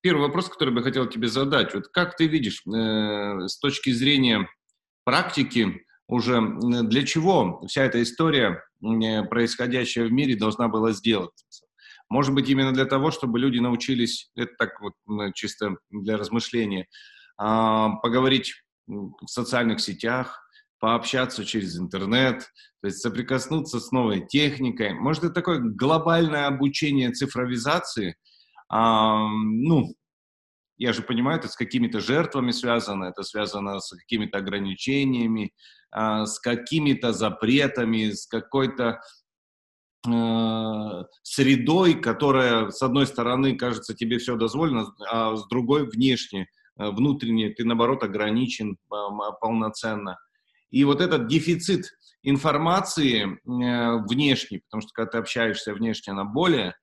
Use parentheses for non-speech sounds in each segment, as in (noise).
первый вопрос, который бы хотел тебе задать. Вот как ты видишь э, с точки зрения практики уже для чего вся эта история, э, происходящая в мире, должна была сделаться? Может быть, именно для того, чтобы люди научились, это так вот чисто для размышления, э, поговорить в социальных сетях, пообщаться через интернет, то есть соприкоснуться с новой техникой. Может, это такое глобальное обучение цифровизации, ну, я же понимаю, это с какими-то жертвами связано, это связано с какими-то ограничениями, а, с какими-то запретами, с какой-то э, средой, которая, с одной стороны, кажется, тебе все дозволено, а с другой внешне, э, внутренне, ты, наоборот, ограничен полноценно. И вот этот дефицит информации э, внешней, потому что когда ты общаешься внешне, она более, а,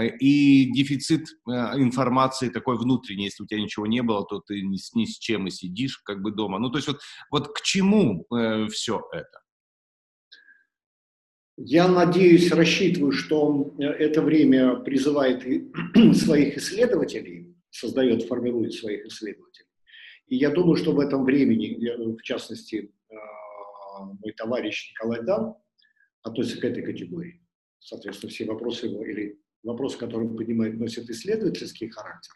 и дефицит э, информации такой внутренней, если у тебя ничего не было, то ты ни с, ни с чем и сидишь как бы дома. Ну, то есть вот, вот к чему э, все это? Я надеюсь, рассчитываю, что э, это время призывает (clears throat) своих исследователей, создает, формирует своих исследователей. И я думаю, что в этом времени, в частности, мой товарищ Николай Дан относится к этой категории. Соответственно, все вопросы его или вопросы, которые он поднимает, носят исследовательский характер.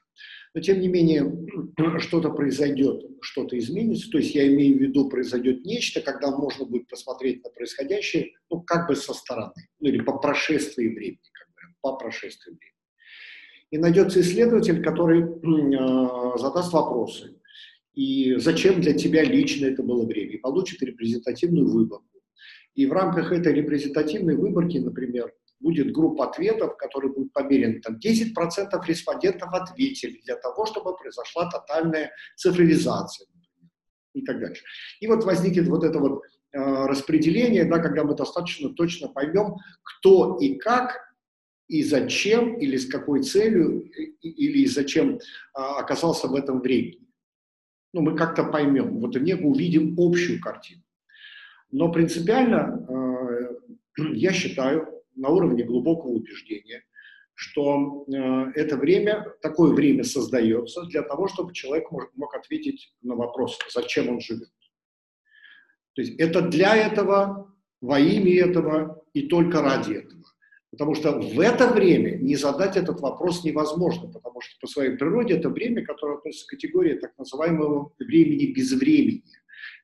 Но, тем не менее, (clears throat) что-то произойдет, что-то изменится. То есть я имею в виду, произойдет нечто, когда можно будет посмотреть на происходящее, ну, как бы со стороны, ну, или по прошествии времени, как бы, по прошествии времени. И найдется исследователь, который э, (clears throat) задаст вопросы и зачем для тебя лично это было время, и получит репрезентативную выборку. И в рамках этой репрезентативной выборки, например, будет группа ответов, которые будут померены. Там 10% респондентов ответили для того, чтобы произошла тотальная цифровизация и так дальше. И вот возникнет вот это вот э, распределение, да, когда мы достаточно точно поймем, кто и как и зачем, или с какой целью, или зачем э, оказался в этом времени ну, мы как-то поймем, вот и увидим общую картину. Но принципиально э, я считаю на уровне глубокого убеждения, что э, это время, такое время создается для того, чтобы человек мог, мог ответить на вопрос, зачем он живет. То есть это для этого, во имя этого и только ради этого. Потому что в это время не задать этот вопрос невозможно, потому что по своей природе это время, которое относится к категории так называемого времени без времени.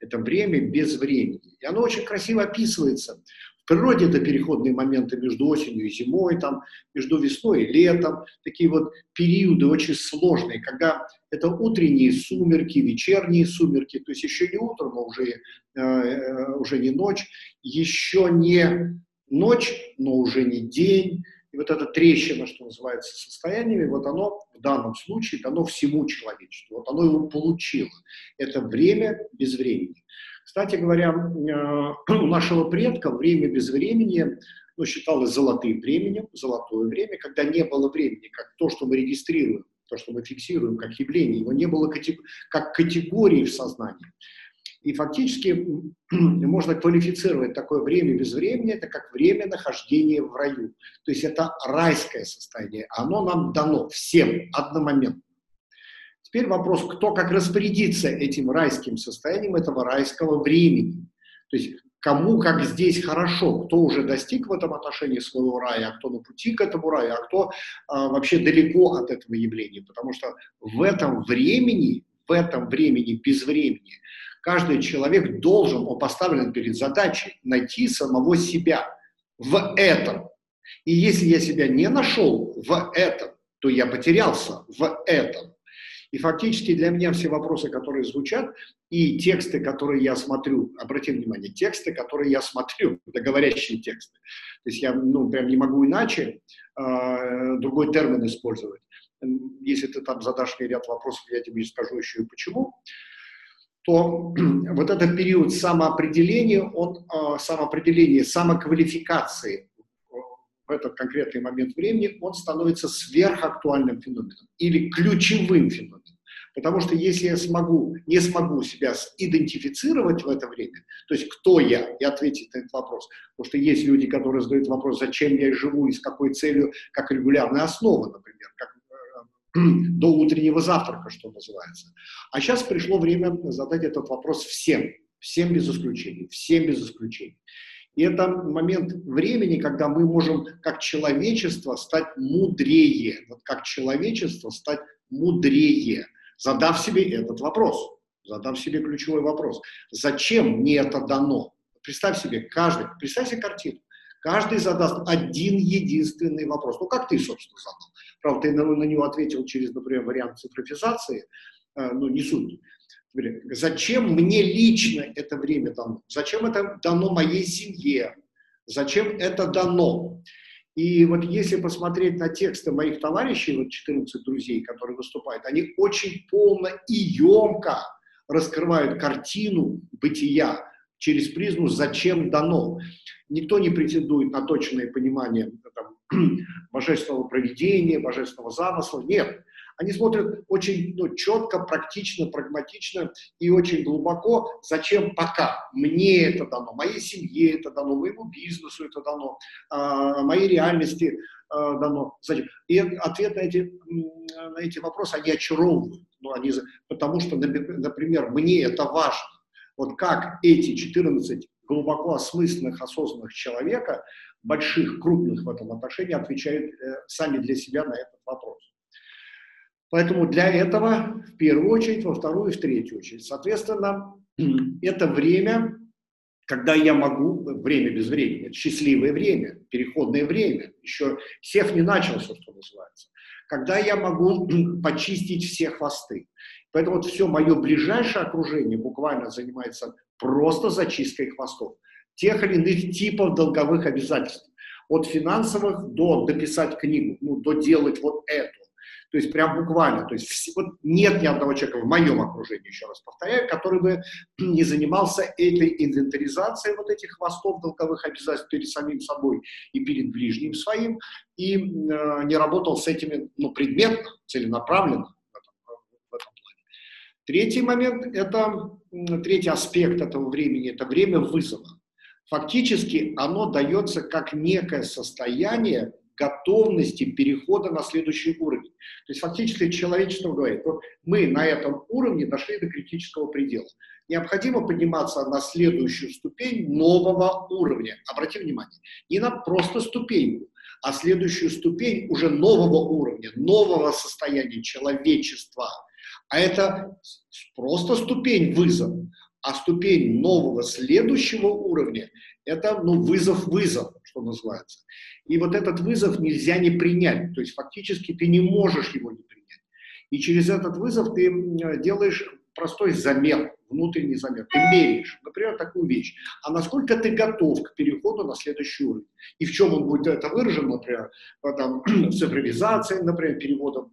Это время без времени. И оно очень красиво описывается. В природе это переходные моменты между осенью и зимой, там, между весной и летом. Такие вот периоды очень сложные, когда это утренние сумерки, вечерние сумерки, то есть еще не утро, но уже, э, э уже не ночь, еще не ночь, но уже не день. И вот эта трещина, что называется, состояниями, вот оно в данном случае дано всему человечеству. Вот оно его получило. Это время без времени. Кстати говоря, э, (clears throat) у нашего предка время без времени ну, считалось золотым временем, золотое время, когда не было времени, как то, что мы регистрируем, то, что мы фиксируем как явление, его не было как категории в сознании. И фактически (clears throat) можно квалифицировать такое время без времени, это как время нахождения в раю. То есть это райское состояние, оно нам дано всем одномоментно. Теперь вопрос, кто как распорядится этим райским состоянием этого райского времени. То есть кому как здесь хорошо, кто уже достиг в этом отношении своего рая, а кто на пути к этому раю, а кто а, вообще далеко от этого явления. Потому что в этом времени, в этом времени без времени Каждый человек должен, он поставлен перед задачей найти самого себя в этом. И если я себя не нашел в этом, то я потерялся в этом. И фактически для меня все вопросы, которые звучат, и тексты, которые я смотрю, обратите внимание, тексты, которые я смотрю, (laughs) это говорящие тексты. То есть я, ну, прям не могу иначе э, другой термин использовать. Если ты там задашь мне ряд вопросов, я тебе скажу еще и почему то (clears throat) вот этот период самоопределения, он, а, самоопределения, самоквалификации в этот конкретный момент времени, он становится сверхактуальным феноменом или ключевым феноменом. Потому что если я смогу, не смогу себя идентифицировать в это время, то есть кто я, и ответить на этот вопрос, потому что есть люди, которые задают вопрос, зачем я живу и с какой целью, как регулярная основа, например, как (clears throat) до утреннего завтрака, что называется. А сейчас пришло время задать этот вопрос всем, всем без исключения, всем без исключения. И это момент времени, когда мы можем как человечество стать мудрее, вот как человечество стать мудрее, задав себе этот вопрос, задав себе ключевой вопрос. Зачем мне это дано? Представь себе, каждый, представь себе картину. Каждый задаст один единственный вопрос. Ну, как ты, собственно, задал. Правда, ты на, на него ответил через, например, вариант цифровизации, э, ну, не суть. Зачем мне лично это время дано? Зачем это дано моей семье? Зачем это дано? И вот если посмотреть на тексты моих товарищей, вот 14 друзей, которые выступают, они очень полно и емко раскрывают картину бытия через призму «зачем дано?». Никто не претендует на точное понимание там, (clears throat) божественного проведения, божественного замысла. Нет. Они смотрят очень ну, четко, практично, прагматично и очень глубоко, зачем пока. Мне это дано, моей семье это дано, моему бизнесу это дано, э, моей реальности э, дано. Зачем? И ответ на эти, на эти вопросы, они очаровывают. Ну, они, потому что, например, мне это важно. Вот как эти 14 глубоко осмысленных, осознанных человека, больших, крупных в этом отношении, отвечают э, сами для себя на этот вопрос. Поэтому для этого в первую очередь, во вторую и в третью очередь. Соответственно, (clears throat) это время, когда я могу, время без времени, это счастливое время, переходное время, еще сев не начался, что называется, когда я могу (clears throat) почистить все хвосты. Поэтому вот все мое ближайшее окружение буквально занимается просто зачисткой хвостов. Тех или иных типов долговых обязательств. От финансовых до дописать книгу, ну, до делать вот это. То есть прям буквально. То есть вот нет ни одного человека в моем окружении, еще раз повторяю, который бы не занимался этой инвентаризацией вот этих хвостов долговых обязательств перед самим собой и перед ближним своим, и э, не работал с этими ну, предметно, целенаправленно в этом, в этом плане. Третий момент, это третий аспект этого времени, это время вызова. Фактически оно дается как некое состояние готовности перехода на следующий уровень. То есть фактически человечество говорит, вот мы на этом уровне дошли до критического предела. Необходимо подниматься на следующую ступень нового уровня. Обрати внимание, не на просто ступеньку, а следующую ступень уже нового уровня, нового состояния человечества. А это просто ступень вызова. А ступень нового следующего уровня – это ну, вызов-вызов, что называется. И вот этот вызов нельзя не принять. То есть фактически ты не можешь его не принять. И через этот вызов ты делаешь простой замер, внутренний замер. Ты меряешь, например, такую вещь. А насколько ты готов к переходу на следующий уровень? И в чем он будет это выражен, например, там, (clears throat) цифровизации, например, переводом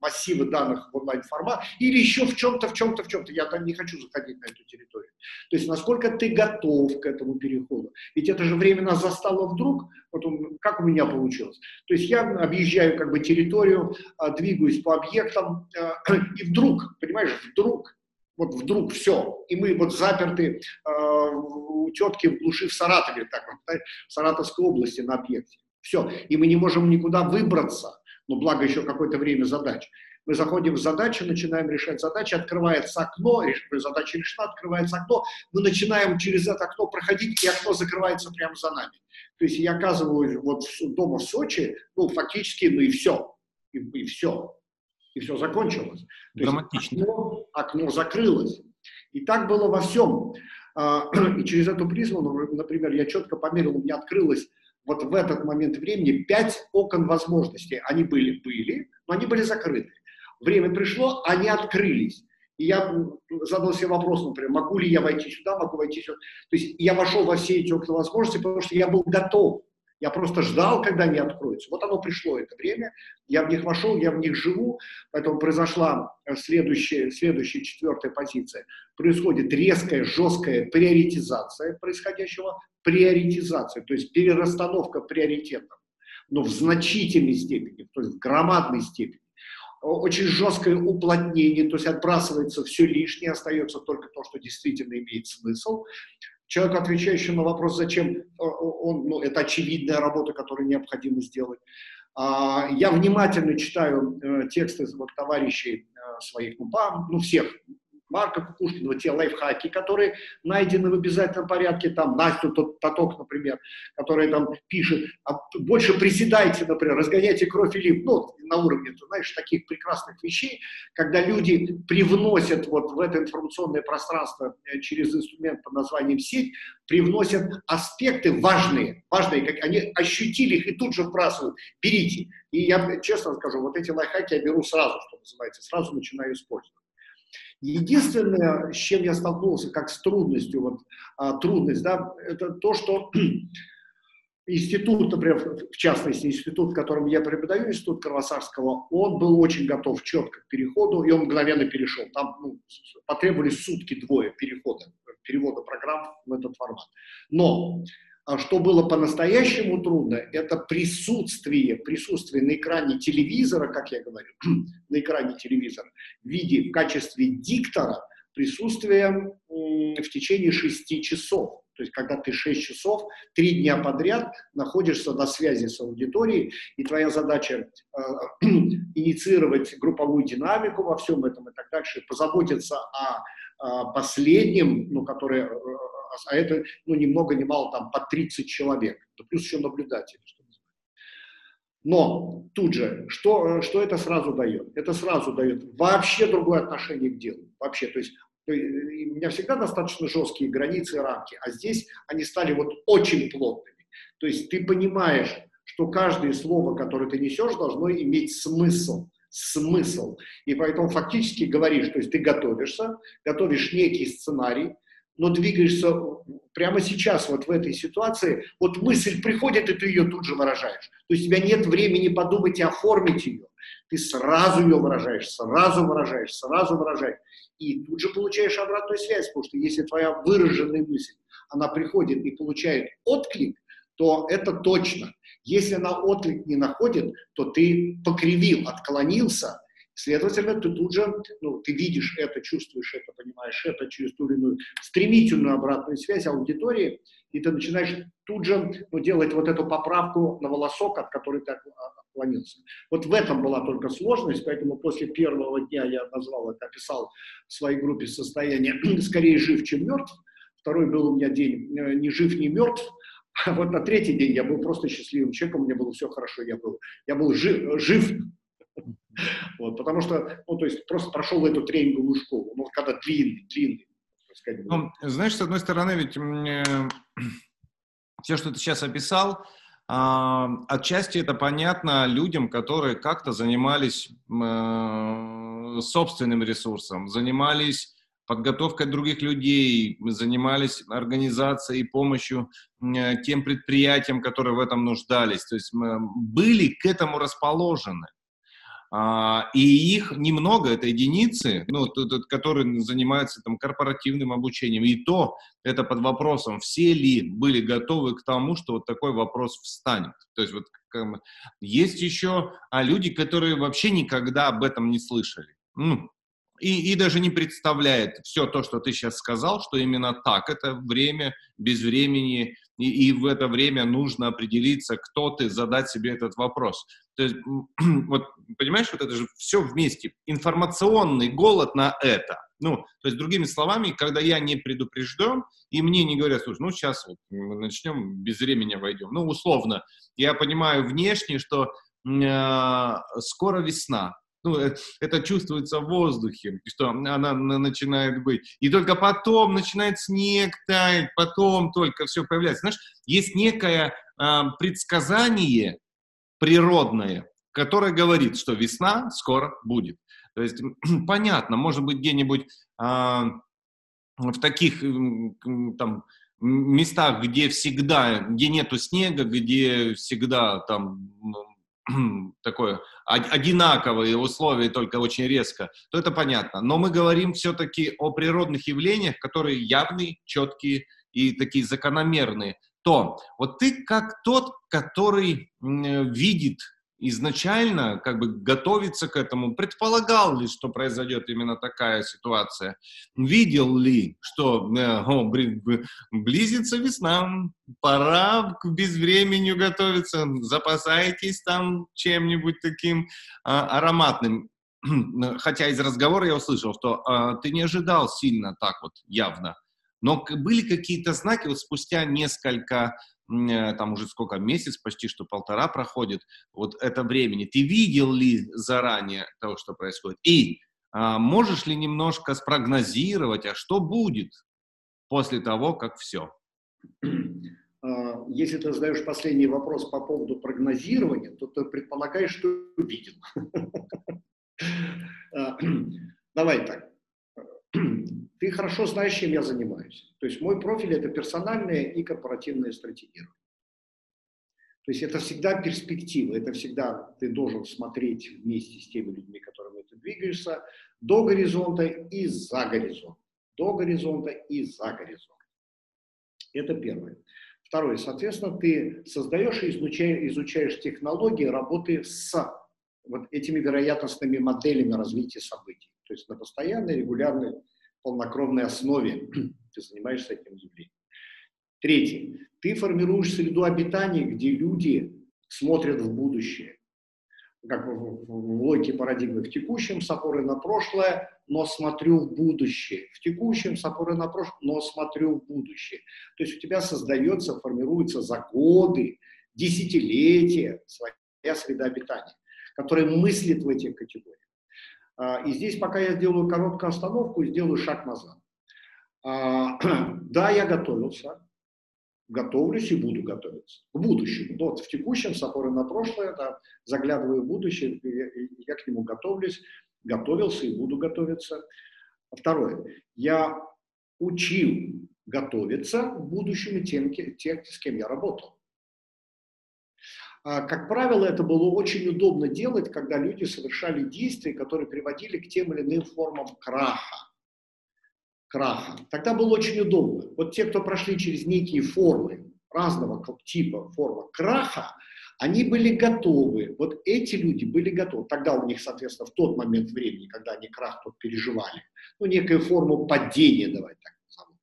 массивы данных в онлайн-формат, или еще в чем-то, в чем-то, в чем-то. Я там не хочу заходить на эту территорию. То есть насколько ты готов к этому переходу. Ведь это же время нас застало вдруг, вот он, как у меня получилось. То есть я объезжаю как бы территорию, а, двигаюсь по объектам, а, и вдруг, понимаешь, вдруг, вот вдруг все, и мы вот заперты э, у тетки в глуши в Саратове, так, в Саратовской области на объекте. Все, и мы не можем никуда выбраться ну, благо еще какое-то время задач. Мы заходим в задачу, начинаем решать задачи, открывается окно, задача решена, открывается окно, мы начинаем через это окно проходить, и окно закрывается прямо за нами. То есть я оказываюсь вот дома в Сочи, ну, фактически, ну и все, и, и все, и все закончилось. То Драматично. Есть окно, окно закрылось. И так было во всем. А, (clears throat) и через эту призму, например, я четко померил, у меня открылось вот в этот момент времени пять окон возможностей. Они были, были, но они были закрыты. Время пришло, они открылись. И я задал себе вопрос, например, могу ли я войти сюда, могу войти сюда. То есть я вошел во все эти окна возможностей, потому что я был готов. Я просто ждал, когда они откроются. Вот оно пришло, это время. Я в них вошел, я в них живу. Поэтому произошла э, следующая, следующая четвертая позиция. Происходит резкая, жесткая приоритизация происходящего. Приоритизация, то есть перерасстановка приоритетов. Но в значительной степени, то есть в громадной степени очень жесткое уплотнение, то есть отбрасывается все лишнее, остается только то, что действительно имеет смысл. Человек, отвечающий на вопрос, зачем э, он, ну, это очевидная работа, которую необходимо сделать. А, я внимательно читаю э, тексты вот, товарищей э, своих, ну, ну, всех Марка Кукушкина, те лайфхаки, которые найдены в обязательном порядке, там Настю Таток, например, которая там пишет, а больше приседайте, например, разгоняйте кровь или ну, на уровне, ты знаешь, таких прекрасных вещей, когда люди привносят вот в это информационное пространство э, через инструмент под названием сеть, привносят аспекты важные, важные, как они ощутили их и тут же вбрасывают, берите. И я честно скажу, вот эти лайфхаки я беру сразу, что называется, сразу начинаю использовать. Единственное, с чем я столкнулся, как с трудностью, вот, а, трудность, да, это то, что (clears throat) институт, например, в частности, институт, в котором я преподаю, институт Кровосарского, он был очень готов четко к переходу, и он мгновенно перешел. Там ну, потребовались сутки-двое перехода, перевода программ в этот формат. Но а что было по-настоящему трудно, это присутствие, присутствие на экране телевизора, как я говорю, (clears throat) на экране телевизора, в виде, в качестве диктора, присутствие в течение шести часов. То есть, когда ты 6 часов, 3 дня подряд находишься на связи с аудиторией, и твоя задача э, (clears throat) инициировать групповую динамику во всем этом и так дальше, позаботиться о, последнем, ну, которое э, а это, ну, ни много ни мало, там, по 30 человек, да плюс еще наблюдатели, но тут же, что, что это сразу дает? Это сразу дает вообще другое отношение к делу. Вообще, то есть у меня всегда достаточно жесткие границы и рамки, а здесь они стали вот очень плотными. То есть ты понимаешь, что каждое слово, которое ты несешь, должно иметь смысл. Смысл. И поэтому фактически говоришь, то есть ты готовишься, готовишь некий сценарий, но двигаешься прямо сейчас, вот в этой ситуации, вот мысль приходит, и ты ее тут же выражаешь. То есть у тебя нет времени подумать и оформить ее. Ты сразу ее выражаешь, сразу выражаешь, сразу выражаешь. И тут же получаешь обратную связь, потому что если твоя выраженная мысль, она приходит и получает отклик, то это точно. Если она отклик не находит, то ты покривил, отклонился – Следовательно, ты тут же, ну, ты видишь это, чувствуешь это, понимаешь это через ту или иную стремительную обратную связь аудитории, и ты начинаешь тут же ну, делать вот эту поправку на волосок, от которой ты отклонился. Вот в этом была только сложность, поэтому после первого дня я назвал это, описал в своей группе состояние (clears throat) «скорее жив, чем мертв». Второй был у меня день э, «не жив, не мертв», а вот на третий день я был просто счастливым человеком, меня было все хорошо, я был, я был жив, жив (laughs) вот, потому что, ну, то есть просто прошел эту тренинговую школу, ну, когда длинный, длинный. Ну, знаешь, с одной стороны, ведь э, (clears throat) все, что ты сейчас описал, э, отчасти это понятно людям, которые как-то занимались э, собственным ресурсом, занимались подготовкой других людей, занимались организацией и помощью э, тем предприятиям, которые в этом нуждались. То есть были к этому расположены. А, и их немного, это единицы, ну, которые занимаются там корпоративным обучением. И то это под вопросом, все ли были готовы к тому, что вот такой вопрос встанет. То есть вот есть еще а люди, которые вообще никогда об этом не слышали. Ну, и, и даже не представляет все то, что ты сейчас сказал, что именно так. Это время без времени, и, и в это время нужно определиться, кто ты, задать себе этот вопрос. То есть, (clears throat) вот, понимаешь, вот это же все вместе. Информационный голод на это. Ну, то есть, другими словами, когда я не предупрежден, и мне не говорят, слушай, ну, сейчас вот мы начнем, без времени войдем. Ну, условно, я понимаю внешне, что э, скоро весна, ну, э, это чувствуется в воздухе, что она начинает быть. И только потом начинает снег таять, потом только все появляется. Знаешь, есть некое э, предсказание природное, которое говорит, что весна скоро будет. То есть (clears throat) понятно, может быть где-нибудь э, в таких там местах, где всегда, где нету снега, где всегда там (clears throat) такое одинаковые условия, только очень резко, то это понятно. Но мы говорим все-таки о природных явлениях, которые явные, четкие и такие закономерные. То вот ты как тот, который видит изначально как бы готовиться к этому, предполагал ли, что произойдет именно такая ситуация, видел ли, что э, о, близится весна, пора к безвременью готовиться, запасайтесь там чем-нибудь таким а, ароматным. (clears throat) Хотя из разговора я услышал, что а, ты не ожидал сильно так вот явно, но были какие-то знаки вот спустя несколько Э, там уже сколько, месяц, почти что полтора проходит, вот это времени, ты видел ли заранее того, что происходит? И а, можешь ли немножко спрогнозировать, а что будет после того, как все? (clears throat) А, если ты задаешь последний вопрос по поводу прогнозирования, то ты предполагаешь, что видел. (laughs) А, (clears throat) давай так. Ты хорошо знаешь, чем я занимаюсь. То есть мой профиль – это персональное и корпоративное стратегирование. То есть это всегда перспектива, это всегда ты должен смотреть вместе с теми людьми, которыми ты двигаешься, до горизонта и за горизонт. До горизонта и за горизонт. Это первое. Второе, соответственно, ты создаешь и изучаешь, изучаешь технологии работы с вот этими вероятностными моделями развития событий. То есть на постоянной, регулярной, полнокровной основе (clears throat) ты занимаешься этим явлением. Третье. Ты формируешь среду обитания, где люди смотрят в будущее. Как в, в, в логике парадигмы. В текущем с опорой на прошлое, но смотрю в будущее. В текущем с опорой на прошлое, но смотрю в будущее. То есть у тебя создается, формируется за годы, десятилетия своя среда обитания, которая мыслит в этих категориях. А, и здесь, пока я сделаю короткую остановку, сделаю шаг назад. А, (clears throat) да, я готовился, готовлюсь и буду готовиться к будущему. Но вот в текущем, с опорой на прошлое, да, заглядываю в будущее, я к нему готовлюсь, готовился и буду готовиться. Второе. Я учил готовиться к будущему тем, тех, с кем я работал. А, как правило, это было очень удобно делать, когда люди совершали действия, которые приводили к тем или иным формам краха. краха. Тогда было очень удобно. Вот те, кто прошли через некие формы разного типа формы краха, они были готовы, вот эти люди были готовы. Тогда у них, соответственно, в тот момент времени, когда они крах тот переживали, ну, некую форму падения, давайте так назовем,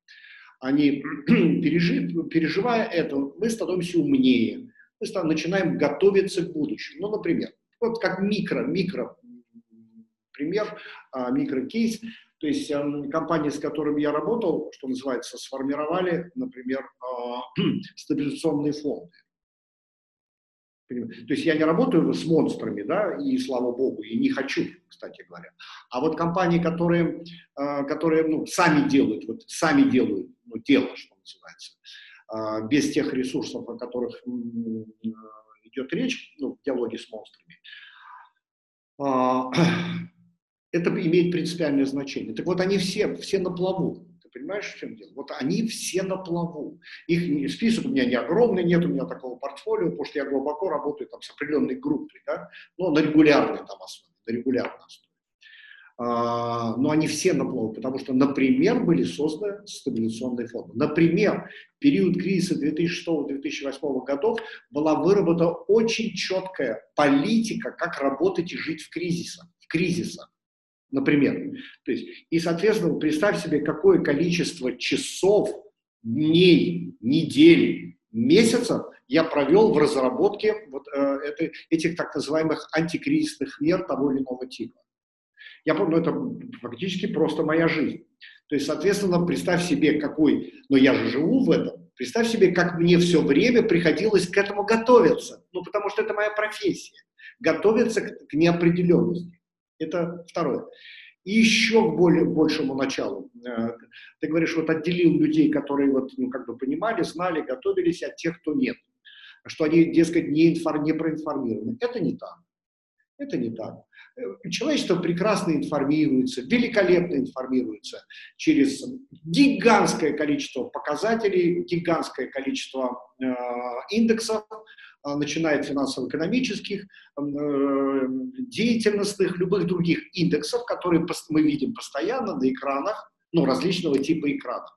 они, (clears throat) пережив, переживая это, мы становимся умнее, мы начинаем готовиться к будущему. Ну, например, вот как микро, микро пример, а, микрокейс. То есть эм, компании, с которыми я работал, что называется, сформировали, например, а, (clears throat) стабилизационные фонды. То есть я не работаю с монстрами, да, и слава богу, и не хочу, кстати говоря. А вот компании, которые, а, которые ну, сами делают, вот сами делают ну, дело, что называется, без тех ресурсов, о которых идет речь ну, в диалоге с монстрами, а, (clears throat) это имеет принципиальное значение. Так вот, они все, все на плаву. Ты понимаешь, в чем дело? Вот они все на плаву. Их список у меня не огромный, нет у меня такого портфолио, потому что я глубоко работаю там с определенной группой, да, но на регулярной там основе, на регулярной основе. А, но они все на плаву, потому что, например, были созданы стабилизационные фонды. Например, в период кризиса 2006-2008 годов была выработана очень четкая политика, как работать и жить в кризисах. В кризисах например. То есть, и, соответственно, представь себе, какое количество часов, дней, недель, месяцев я провел в разработке вот, э, это, этих так называемых антикризисных мер того или иного типа. Я помню, это фактически просто моя жизнь. То есть, соответственно, представь себе, какой, но я же живу в этом, представь себе, как мне все время приходилось к этому готовиться. Ну, потому что это моя профессия. Готовиться к, к неопределенности. Это второе. И еще к более, большему началу. Э, ты говоришь, вот отделил людей, которые вот, ну, как бы понимали, знали, готовились, от тех, кто нет. Что они, дескать, не, инфор, не проинформированы. Это не так. Это не так. Э, человечество прекрасно информируется, великолепно информируется через гигантское количество показателей, гигантское количество э, индексов, э, начиная от финансово-экономических, э, деятельностных, любых других индексов, которые мы видим постоянно на экранах, ну, различного типа экранов.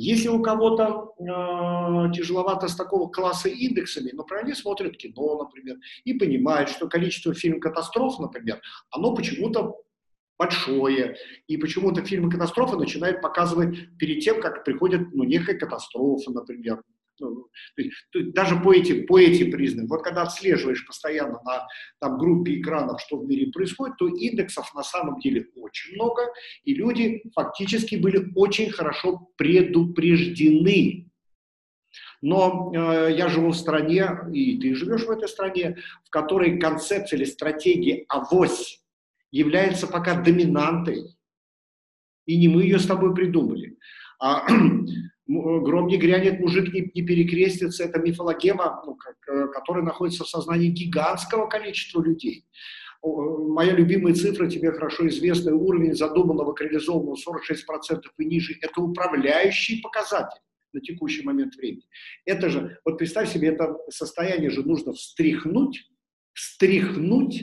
Если у кого-то э, тяжеловато с такого класса индексами, например, они смотрят кино, например, и понимают, что количество фильм-катастроф, например, оно почему-то большое, и почему-то фильмы катастрофы начинают показывать перед тем, как приходит ну, некая катастрофа, например. Ну, есть даже по этим, по этим признакам, вот когда отслеживаешь постоянно на там, группе экранов, что в мире происходит, то индексов на самом деле очень много, и люди фактически были очень хорошо предупреждены. Но э, я живу в стране, и ты живешь в этой стране, в которой концепция или стратегия «авось» является пока доминантой, и не мы ее с тобой придумали. А гром не грянет, мужик не, не перекрестится, это мифологема, ну, как, э, которая находится в сознании гигантского количества людей. Э, моя любимая цифра, тебе хорошо известный уровень задуманного к реализованного 46% и ниже, это управляющий показатель на текущий момент времени. Это же, вот представь себе, это состояние же нужно встряхнуть, встряхнуть,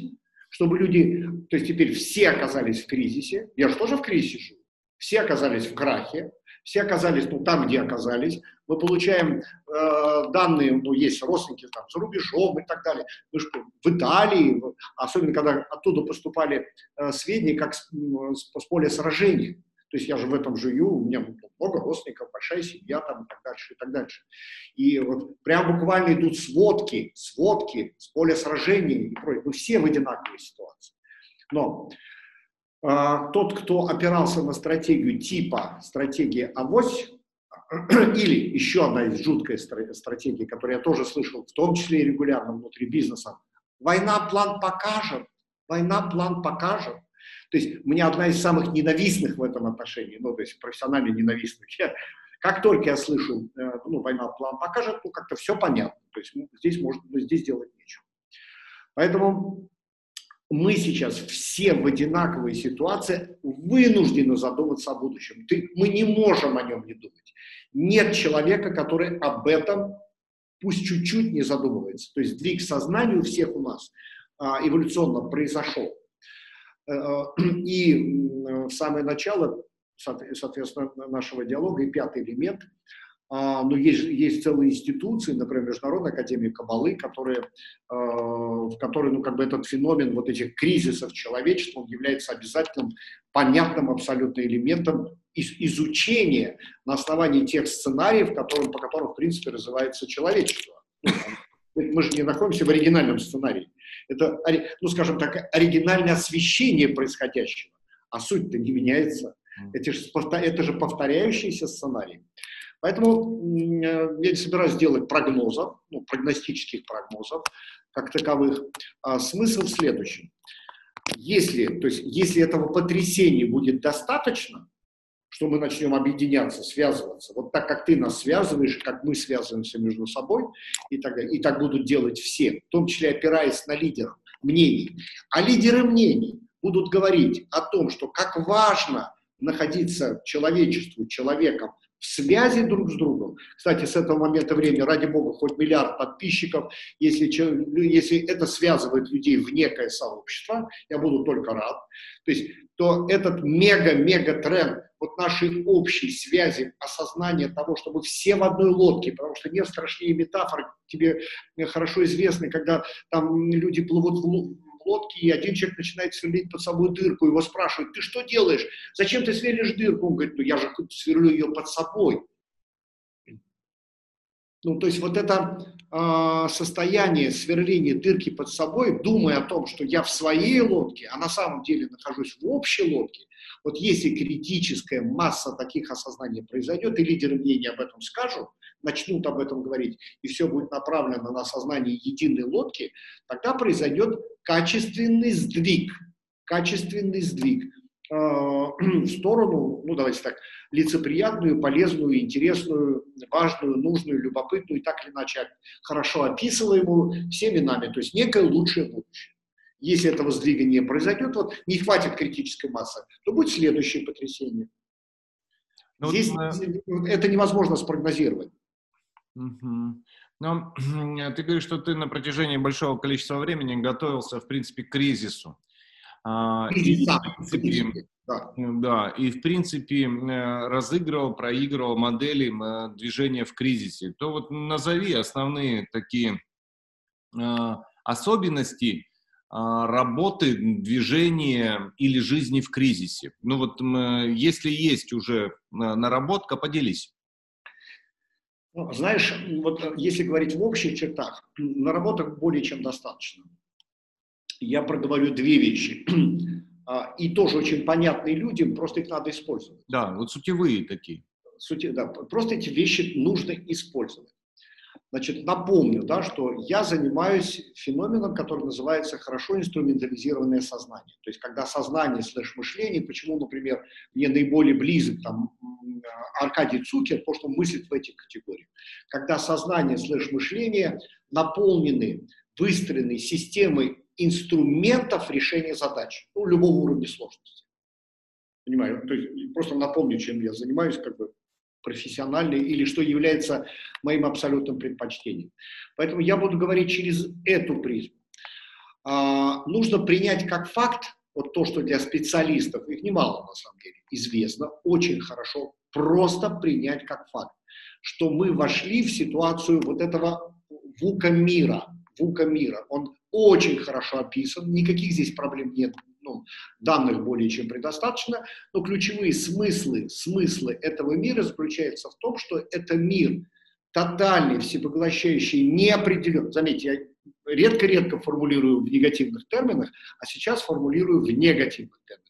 чтобы люди, то есть теперь все оказались в кризисе, я же тоже в кризисе живу, все оказались в крахе, все оказались ну, там, где оказались. Мы получаем э, данные, ну, есть родственники там, за рубежом и так далее. Ну, что, в Италии, особенно когда оттуда поступали э, сведения, как с, с, с поля сражений. То есть я же в этом живу, у меня много родственников, большая семья там и так дальше, и так дальше. И вот прям буквально идут сводки, сводки с поля сражений и прочее. Мы все в одинаковой ситуации. Но тот, кто опирался на стратегию типа стратегии авось, (clears throat) или еще одна из жуткой стратегий, которую я тоже слышал, в том числе и регулярно внутри бизнеса, война план покажет, война план покажет. То есть меня одна из самых ненавистных в этом отношении, ну, то есть профессионально ненавистных. Я, как только я слышу, э, ну, война план покажет, ну, как-то все понятно. То есть ну, здесь, может, здесь делать нечего. Поэтому мы сейчас все в одинаковой ситуации вынуждены задуматься о будущем. Ты, мы не можем о нем не думать. Нет человека, который об этом пусть чуть-чуть не задумывается. То есть двиг сознания у всех у нас а, эволюционно произошел. Э, (clears throat) и в самое начало, соответственно, нашего диалога и пятый элемент – но есть, есть целые институции, например, Международная академия Кабалы, которые, а, в которой ну, как бы этот феномен вот этих кризисов человечества он является обязательным, понятным абсолютно элементом из, изучения на основании тех сценариев, которым, по которым, в принципе, развивается человечество. Ну, мы же не находимся в оригинальном сценарии. Это, ну, скажем так, оригинальное освещение происходящего, а суть-то не меняется. Это же, это же повторяющийся сценарий. Поэтому э, я не собираюсь делать прогнозов, ну, прогностических прогнозов как таковых. А смысл в следующем. Если, то есть, если этого потрясения будет достаточно, что мы начнем объединяться, связываться, вот так как ты нас связываешь, как мы связываемся между собой, и так, и так будут делать все, в том числе опираясь на лидеров мнений. А лидеры мнений будут говорить о том, что как важно находиться человечеству, человеком связи друг с другом. Кстати, с этого момента времени, ради бога, хоть миллиард подписчиков, если, если это связывает людей в некое сообщество, я буду только рад. То есть, то этот мега-мега тренд вот нашей общей связи, осознания того, что мы все в одной лодке, потому что нет страшнее метафор, тебе хорошо известны, когда там люди плывут в, лодке, и один человек начинает сверлить под собой дырку, его спрашивают, ты что делаешь? Зачем ты сверлишь дырку? Он говорит, ну я же сверлю ее под собой. Ну, то есть вот это э, состояние сверления дырки под собой, думая о том, что я в своей лодке, а на самом деле нахожусь в общей лодке, вот если критическая масса таких осознаний произойдет, и лидеры мнения об этом скажут, начнут об этом говорить, и все будет направлено на сознание единой лодки, тогда произойдет качественный сдвиг, качественный сдвиг э, (clears throat) в сторону, ну давайте так, лицеприятную, полезную, интересную, важную, нужную, любопытную и так или иначе хорошо описываемую всеми нами, то есть некое лучшее будущее. Если этого сдвига не произойдет, вот не хватит критической массы, то будет следующее потрясение. Ну, Здесь вот, это невозможно спрогнозировать. Угу. Но (clears throat) ты говоришь, что ты на протяжении большого количества времени готовился, в принципе, к кризису. А, и, в принципе, да. да, и в принципе разыгрывал, проигрывал модели движения в кризисе. То вот назови основные такие особенности работы, движения или жизни в кризисе. Ну вот если есть уже наработка, поделись. Ну, знаешь, вот э, если говорить в общих чертах, наработок более чем достаточно. Я проговорю две вещи. (clears throat) А, и тоже очень понятные людям, просто их надо использовать. Да, вот сутевые такие. Сути, да, просто эти вещи нужно использовать. Значит, напомню, да, что я занимаюсь феноменом, который называется хорошо инструментализированное сознание. То есть, когда сознание слэш мышление, почему, например, мне наиболее близок там Аркадий Цукер, потому что он мыслит в этих категориях. Когда сознание слэш мышление наполнены, выстроены системой инструментов решения задач, ну, любого уровня сложности. Понимаю, то есть просто напомню, чем я занимаюсь, как бы профессиональный или что является моим абсолютным предпочтением. Поэтому я буду говорить через эту призму. А, нужно принять как факт, вот то, что для специалистов, их немало на самом деле, известно, очень хорошо просто принять как факт, что мы вошли в ситуацию вот этого вука мира, вука мира. Он очень хорошо описан, никаких здесь проблем нет ну, данных более чем предостаточно, но ключевые смыслы, смыслы этого мира заключаются в том, что это мир тотальный, всепоглощающий, неопределенный. Заметьте, я редко-редко формулирую в негативных терминах, а сейчас формулирую в негативных терминах.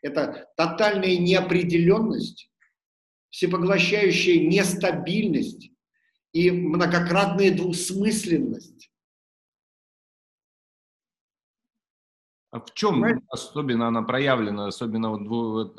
Это тотальная неопределенность, всепоглощающая нестабильность и многократная двусмысленность. В чем особенно она проявлена, особенно вот дву,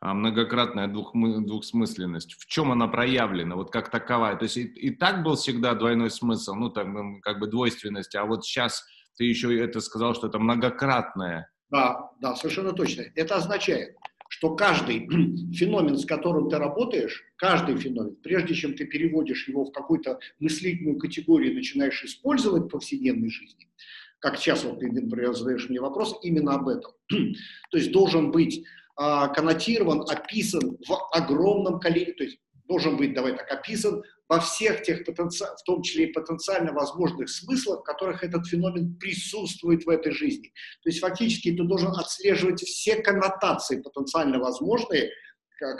а, многократная двух, двухсмысленность? В чем она проявлена, вот как таковая? То есть и, и так был всегда двойной смысл, ну там как бы двойственность, а вот сейчас ты еще это сказал, что это многократная. Да, да, совершенно точно. Это означает, что каждый (clears throat) феномен, с которым ты работаешь, каждый феномен, прежде чем ты переводишь его в какую-то мыслительную категорию и начинаешь использовать в повседневной жизни, как сейчас вот ты, например, задаешь мне вопрос именно об этом. (clears throat) то есть должен быть а, коннотирован, описан в огромном количестве, то есть должен быть, давай так, описан во всех тех, потенци... в том числе и потенциально возможных смыслах, в которых этот феномен присутствует в этой жизни. То есть фактически ты должен отслеживать все коннотации потенциально возможные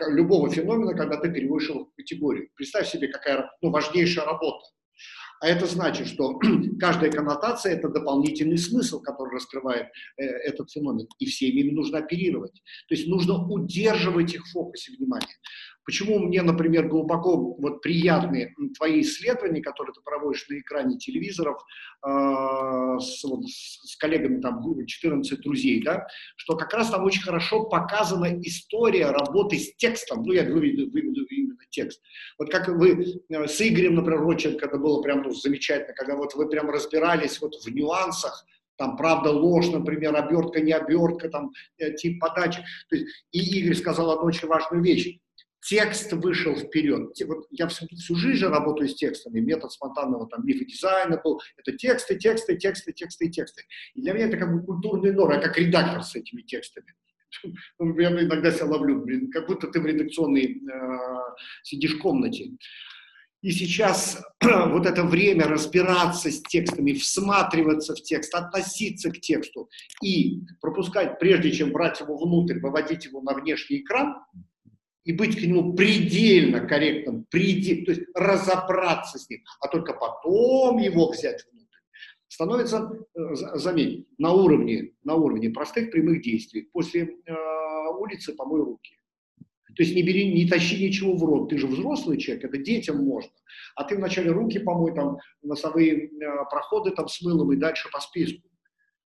любого феномена, когда ты переводишь его в категорию. Представь себе, какая ну, важнейшая работа. А это значит, что (clears throat) каждая коннотация – это дополнительный смысл, который раскрывает э, этот феномен. И всеми ими нужно оперировать. То есть нужно удерживать их в фокусе внимания. Почему мне, например, глубоко вот, приятны твои исследования, которые ты проводишь на экране телевизоров э, с, вот, с коллегами, там, 14 друзей, да, что как раз там очень хорошо показана история работы с текстом. Ну, я выведу, выведу именно текст. Вот как вы э, с Игорем, например, Роченко, это было прям ну, замечательно, когда вот вы прям разбирались вот в нюансах, там правда ложь, например, обертка, не обертка, там э, тип подачи. То есть, и Игорь сказал одну очень важную вещь. Текст вышел вперед. Вот я всю, всю жизнь же работаю с текстами. Метод спонтанного там мифа дизайна был. Это тексты, тексты, тексты, тексты тексты. И для меня это как бы культурный норм. Я как редактор с этими текстами. (laughs) Я иногда себя ловлю, блин, как будто ты в редакционной э, сидишь в комнате. И сейчас (clears throat) вот это время разбираться с текстами, всматриваться в текст, относиться к тексту и пропускать, прежде чем брать его внутрь, выводить его на внешний экран и быть к нему предельно корректным, предельно, то есть разобраться с ним, а только потом его взять внутрь становится, э, заметь, на уровне, на уровне простых прямых действий. После э, улицы помой руки. То есть не бери, не тащи ничего в рот. Ты же взрослый человек, это детям можно. А ты вначале руки помой, там, носовые э, проходы там с мылом и дальше по списку.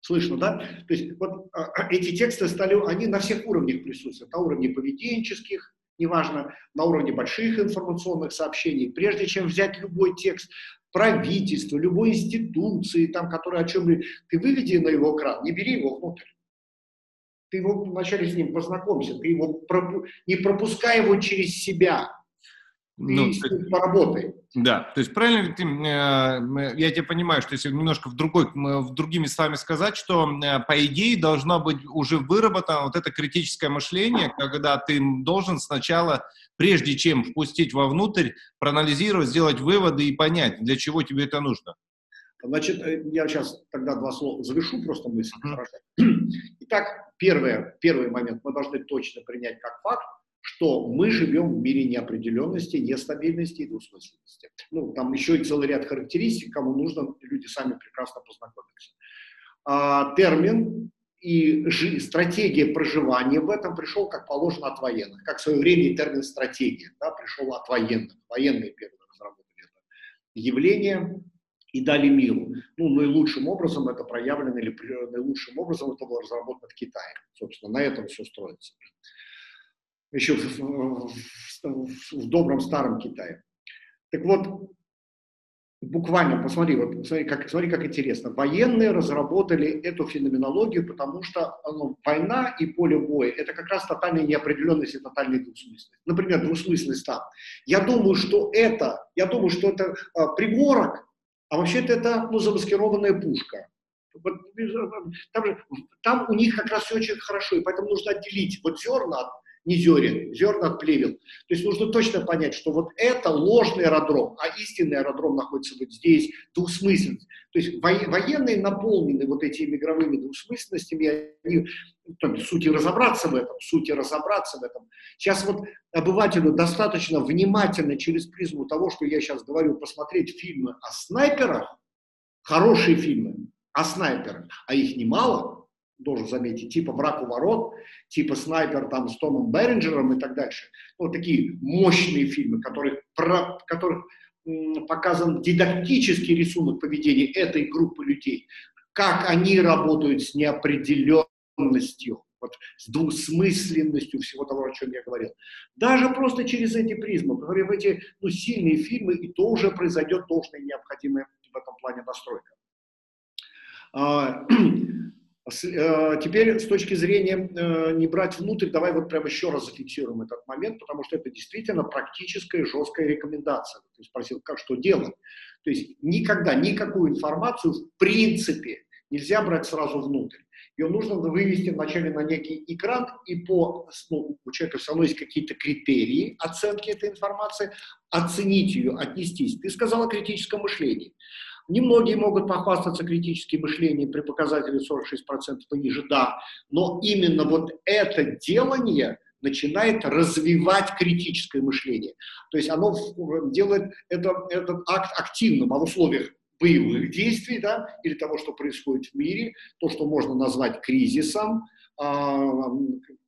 Слышно, да? То есть вот э, эти тексты стали, они на всех уровнях присутствуют. На уровне поведенческих, неважно, на уровне больших информационных сообщений. Прежде чем взять любой текст, правительства, любой институции, там, которая о чем ты выведи на его экран, не бери его внутрь. Ты его вначале с ним познакомься, ты его пропу... не пропускай его через себя. Ну, с ним поработай. Да, то есть правильно ты, э, я тебя понимаю, что если немножко в другой, в другими словами сказать, что э, по идее должно быть уже выработано вот это критическое мышление, когда ты должен сначала, прежде чем впустить вовнутрь, проанализировать, сделать выводы и понять, для чего тебе это нужно. Значит, э, я сейчас тогда два слова завершу просто мысль. Mm-hmm. Итак, первое, первый момент мы должны точно принять как факт, что мы живем в мире неопределенности, нестабильности и двусмысленности. Ну, там еще и целый ряд характеристик, кому нужно, люди сами прекрасно познакомятся. А, термин и жи- стратегия проживания в этом пришел, как положено, от военных. Как в свое время термин стратегия да, пришел от военных. Военные первые разработали это явление и дали миру. Ну, наилучшим образом это проявлено, или наилучшим образом это было разработано в Китае. Собственно, на этом все строится еще в, в, в, добром старом Китае. Так вот, буквально, посмотри, вот, смотри, как, смотри, как интересно. Военные разработали эту феноменологию, потому что ну, война и поле боя – это как раз тотальная неопределенность и тотальная двусмысленность. Например, двусмысленность там. Я думаю, что это, я думаю, что это а, пригорок, а вообще-то это ну, замаскированная пушка. Там, там у них как раз все очень хорошо, и поэтому нужно отделить вот зерна от не зерен, зерна от плевел. То есть нужно точно понять, что вот это ложный аэродром, а истинный аэродром находится вот здесь, двусмысленность. То есть военные наполнены вот этими мигровыми двусмысленностями, они, там, сути разобраться в этом, сути разобраться в этом. Сейчас вот обывателю достаточно внимательно через призму того, что я сейчас говорю, посмотреть фильмы о снайперах, хорошие фильмы о снайперах, а их немало – должен заметить, типа «Враг у ворот», типа «Снайпер» там с Томом Беринджером и так дальше. Вот такие мощные фильмы, которых, про, которых показан дидактический рисунок поведения этой группы людей, как они работают с неопределенностью, вот с двусмысленностью всего того, о чем я говорил. Даже просто через эти призмы, в эти ну, сильные фильмы, и то уже произойдет должная необходимая в этом плане настройка. (clears throat) Э, теперь с точки зрения э, не брать внутрь, давай вот прямо еще раз зафиксируем этот момент, потому что это действительно практическая жесткая рекомендация. Ты спросил, как что делать. То есть никогда никакую информацию в принципе нельзя брать сразу внутрь. Ее нужно вывести вначале на некий экран, и по, ну, у человека все равно есть какие-то критерии оценки этой информации, оценить ее, отнестись. Ты сказала о критическом мышлении. Немногие могут похвастаться критическим мышлением при показателе 46% и ниже, да, но именно вот это делание начинает развивать критическое мышление. То есть оно делает это, этот акт активным, а в условиях боевых действий, да, или того, что происходит в мире, то, что можно назвать кризисом, а,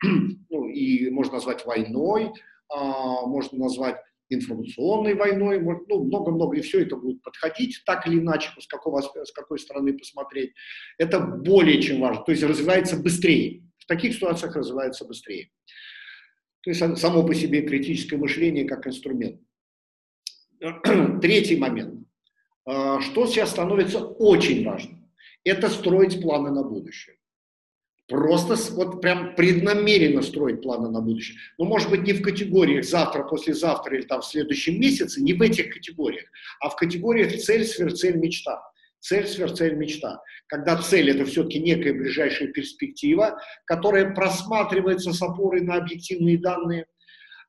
ну, и можно назвать войной, а, можно назвать информационной войной, ну, много-много, и все это будет подходить, так или иначе, с, какого, с какой стороны посмотреть. Это более чем важно, то есть развивается быстрее. В таких ситуациях развивается быстрее. То есть само по себе критическое мышление как инструмент. (clears throat) Третий момент. А, что сейчас становится очень важным? Это строить планы на будущее. Просто вот прям преднамеренно строить планы на будущее. Но, может быть, не в категориях завтра, послезавтра или там в следующем месяце, не в этих категориях, а в категориях цель, сверхцель, мечта. Цель, сверхцель, мечта. Когда цель – это все-таки некая ближайшая перспектива, которая просматривается с опорой на объективные данные –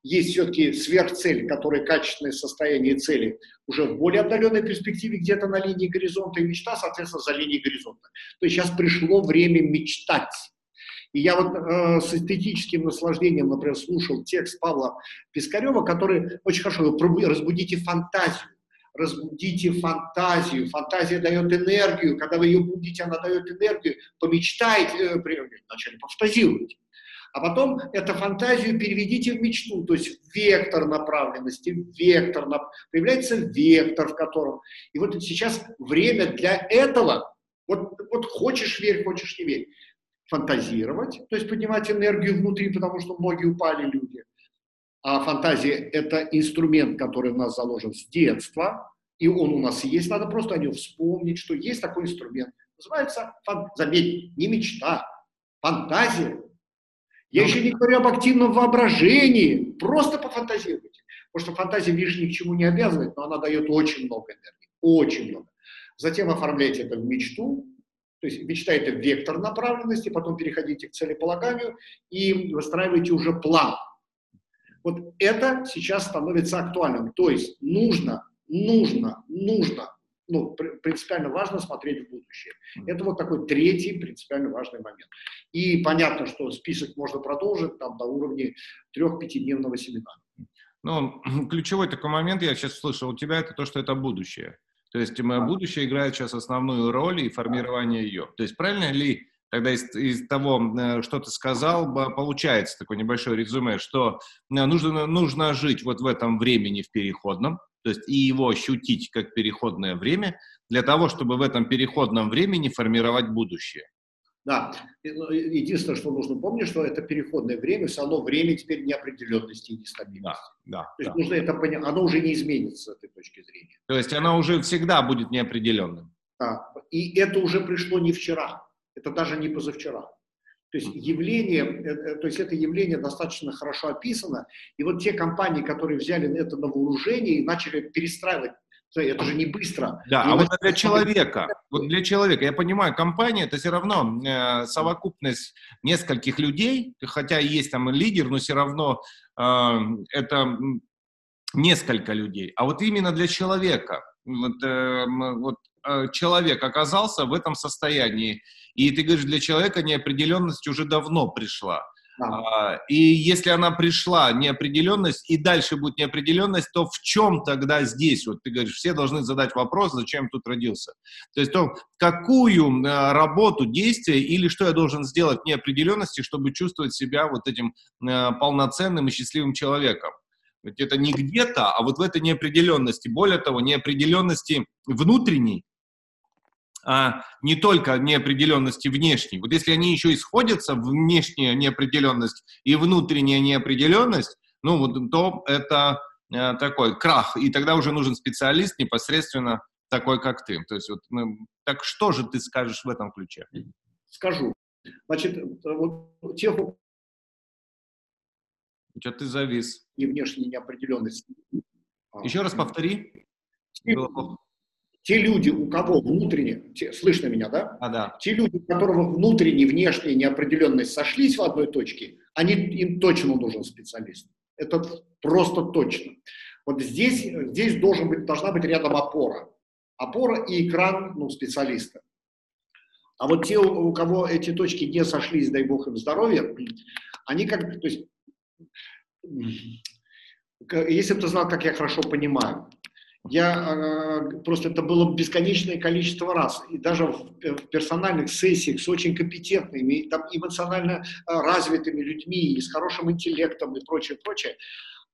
есть все-таки сверхцель, которая качественное состояние цели уже в более отдаленной перспективе, где-то на линии горизонта, и мечта, соответственно, за линией горизонта. То есть сейчас пришло время мечтать. И я вот э, с эстетическим наслаждением, например, слушал текст Павла Пискарева, который очень хорошо «Разбудите фантазию». Разбудите фантазию. Фантазия дает энергию. Когда вы ее будете, она дает энергию. Помечтайте, э, вначале пофантазируйте а потом эту фантазию переведите в мечту, то есть вектор направленности, вектор, появляется вектор, в котором... И вот сейчас время для этого, вот, вот хочешь верь, хочешь не верь, фантазировать, то есть поднимать энергию внутри, потому что многие упали люди. А фантазия – это инструмент, который у нас заложен с детства, и он у нас есть, надо просто о нем вспомнить, что есть такой инструмент. Называется, фан... заметь, не мечта, фантазия. Я еще не говорю об активном воображении. Просто пофантазируйте. Потому что фантазия, видишь, ни к чему не обязывает, но она дает очень много энергии, очень много. Затем оформляйте это в мечту, то есть мечта – это вектор направленности, потом переходите к целеполаганию и выстраиваете уже план. Вот это сейчас становится актуальным. То есть нужно, нужно, нужно ну, принципиально важно смотреть в будущее. Это вот такой третий принципиально важный момент. И понятно, что список можно продолжить там до уровня трех-пятидневного семинара. Ну, (clears throat) ключевой такой момент, я сейчас слышал у тебя, это то, что это будущее. То есть будущее играет сейчас основную роль и формирование ее. То есть правильно ли тогда из, из того, э, что ты сказал, получается такое небольшое резюме, что э, нужно, нужно жить вот в этом времени в переходном, то есть и его ощутить как переходное время, для того, чтобы в этом переходном времени формировать будущее. Да, ну, единственное, что нужно помнить, что это переходное время, все равно время теперь неопределенности и нестабильности. Да, да, То есть да. нужно это понять, оно уже не изменится с этой точки зрения. То есть оно уже всегда будет неопределенным. Да, и это уже пришло не вчера, это даже не позавчера. То есть явление, э, э, то есть это явление достаточно хорошо описано, и вот те компании, которые взяли это на вооружение и начали перестраивать это же не быстро. Да, и а вот для человека, (laughs) вот для человека, я понимаю, компания это все равно э, совокупность нескольких людей, хотя есть там лидер, но все равно э, это несколько людей. А вот именно для человека, вот, э, вот э, человек оказался в этом состоянии, и ты говоришь, для человека неопределенность уже давно пришла. А, и если она пришла, неопределенность, и дальше будет неопределенность, то в чем тогда здесь? Вот ты говоришь, все должны задать вопрос, зачем тут родился. То есть, то, какую а, работу, действие или что я должен сделать в неопределенности, чтобы чувствовать себя вот этим а, полноценным и счастливым человеком? Ведь это не где-то, а вот в этой неопределенности. Более того, неопределенности внутренней, а не только неопределенности внешней. Вот если они еще исходятся, внешняя неопределенность и внутренняя неопределенность, ну вот то это э, такой крах, и тогда уже нужен специалист непосредственно такой, как ты. То есть вот, ну, так что же ты скажешь в этом ключе? Скажу. Значит, вот тех, что ты завис. И внешняя неопределенность. Еще раз повтори. Было те люди, у кого внутренне, те, слышно меня, да? А, да. Те люди, у которых внутренняя и внешняя неопределенность сошлись в одной точке, они, им точно нужен специалист. Это просто точно. Вот здесь, здесь должен быть, должна быть рядом опора. Опора и экран ну, специалиста. А вот те, у кого эти точки не сошлись, дай бог им здоровья, они как, то есть, если бы ты знал, как я хорошо понимаю, я э, просто это было бесконечное количество раз, и даже в, э, персональных сессиях с очень компетентными, там, эмоционально э, развитыми людьми, и с хорошим интеллектом и прочее, прочее,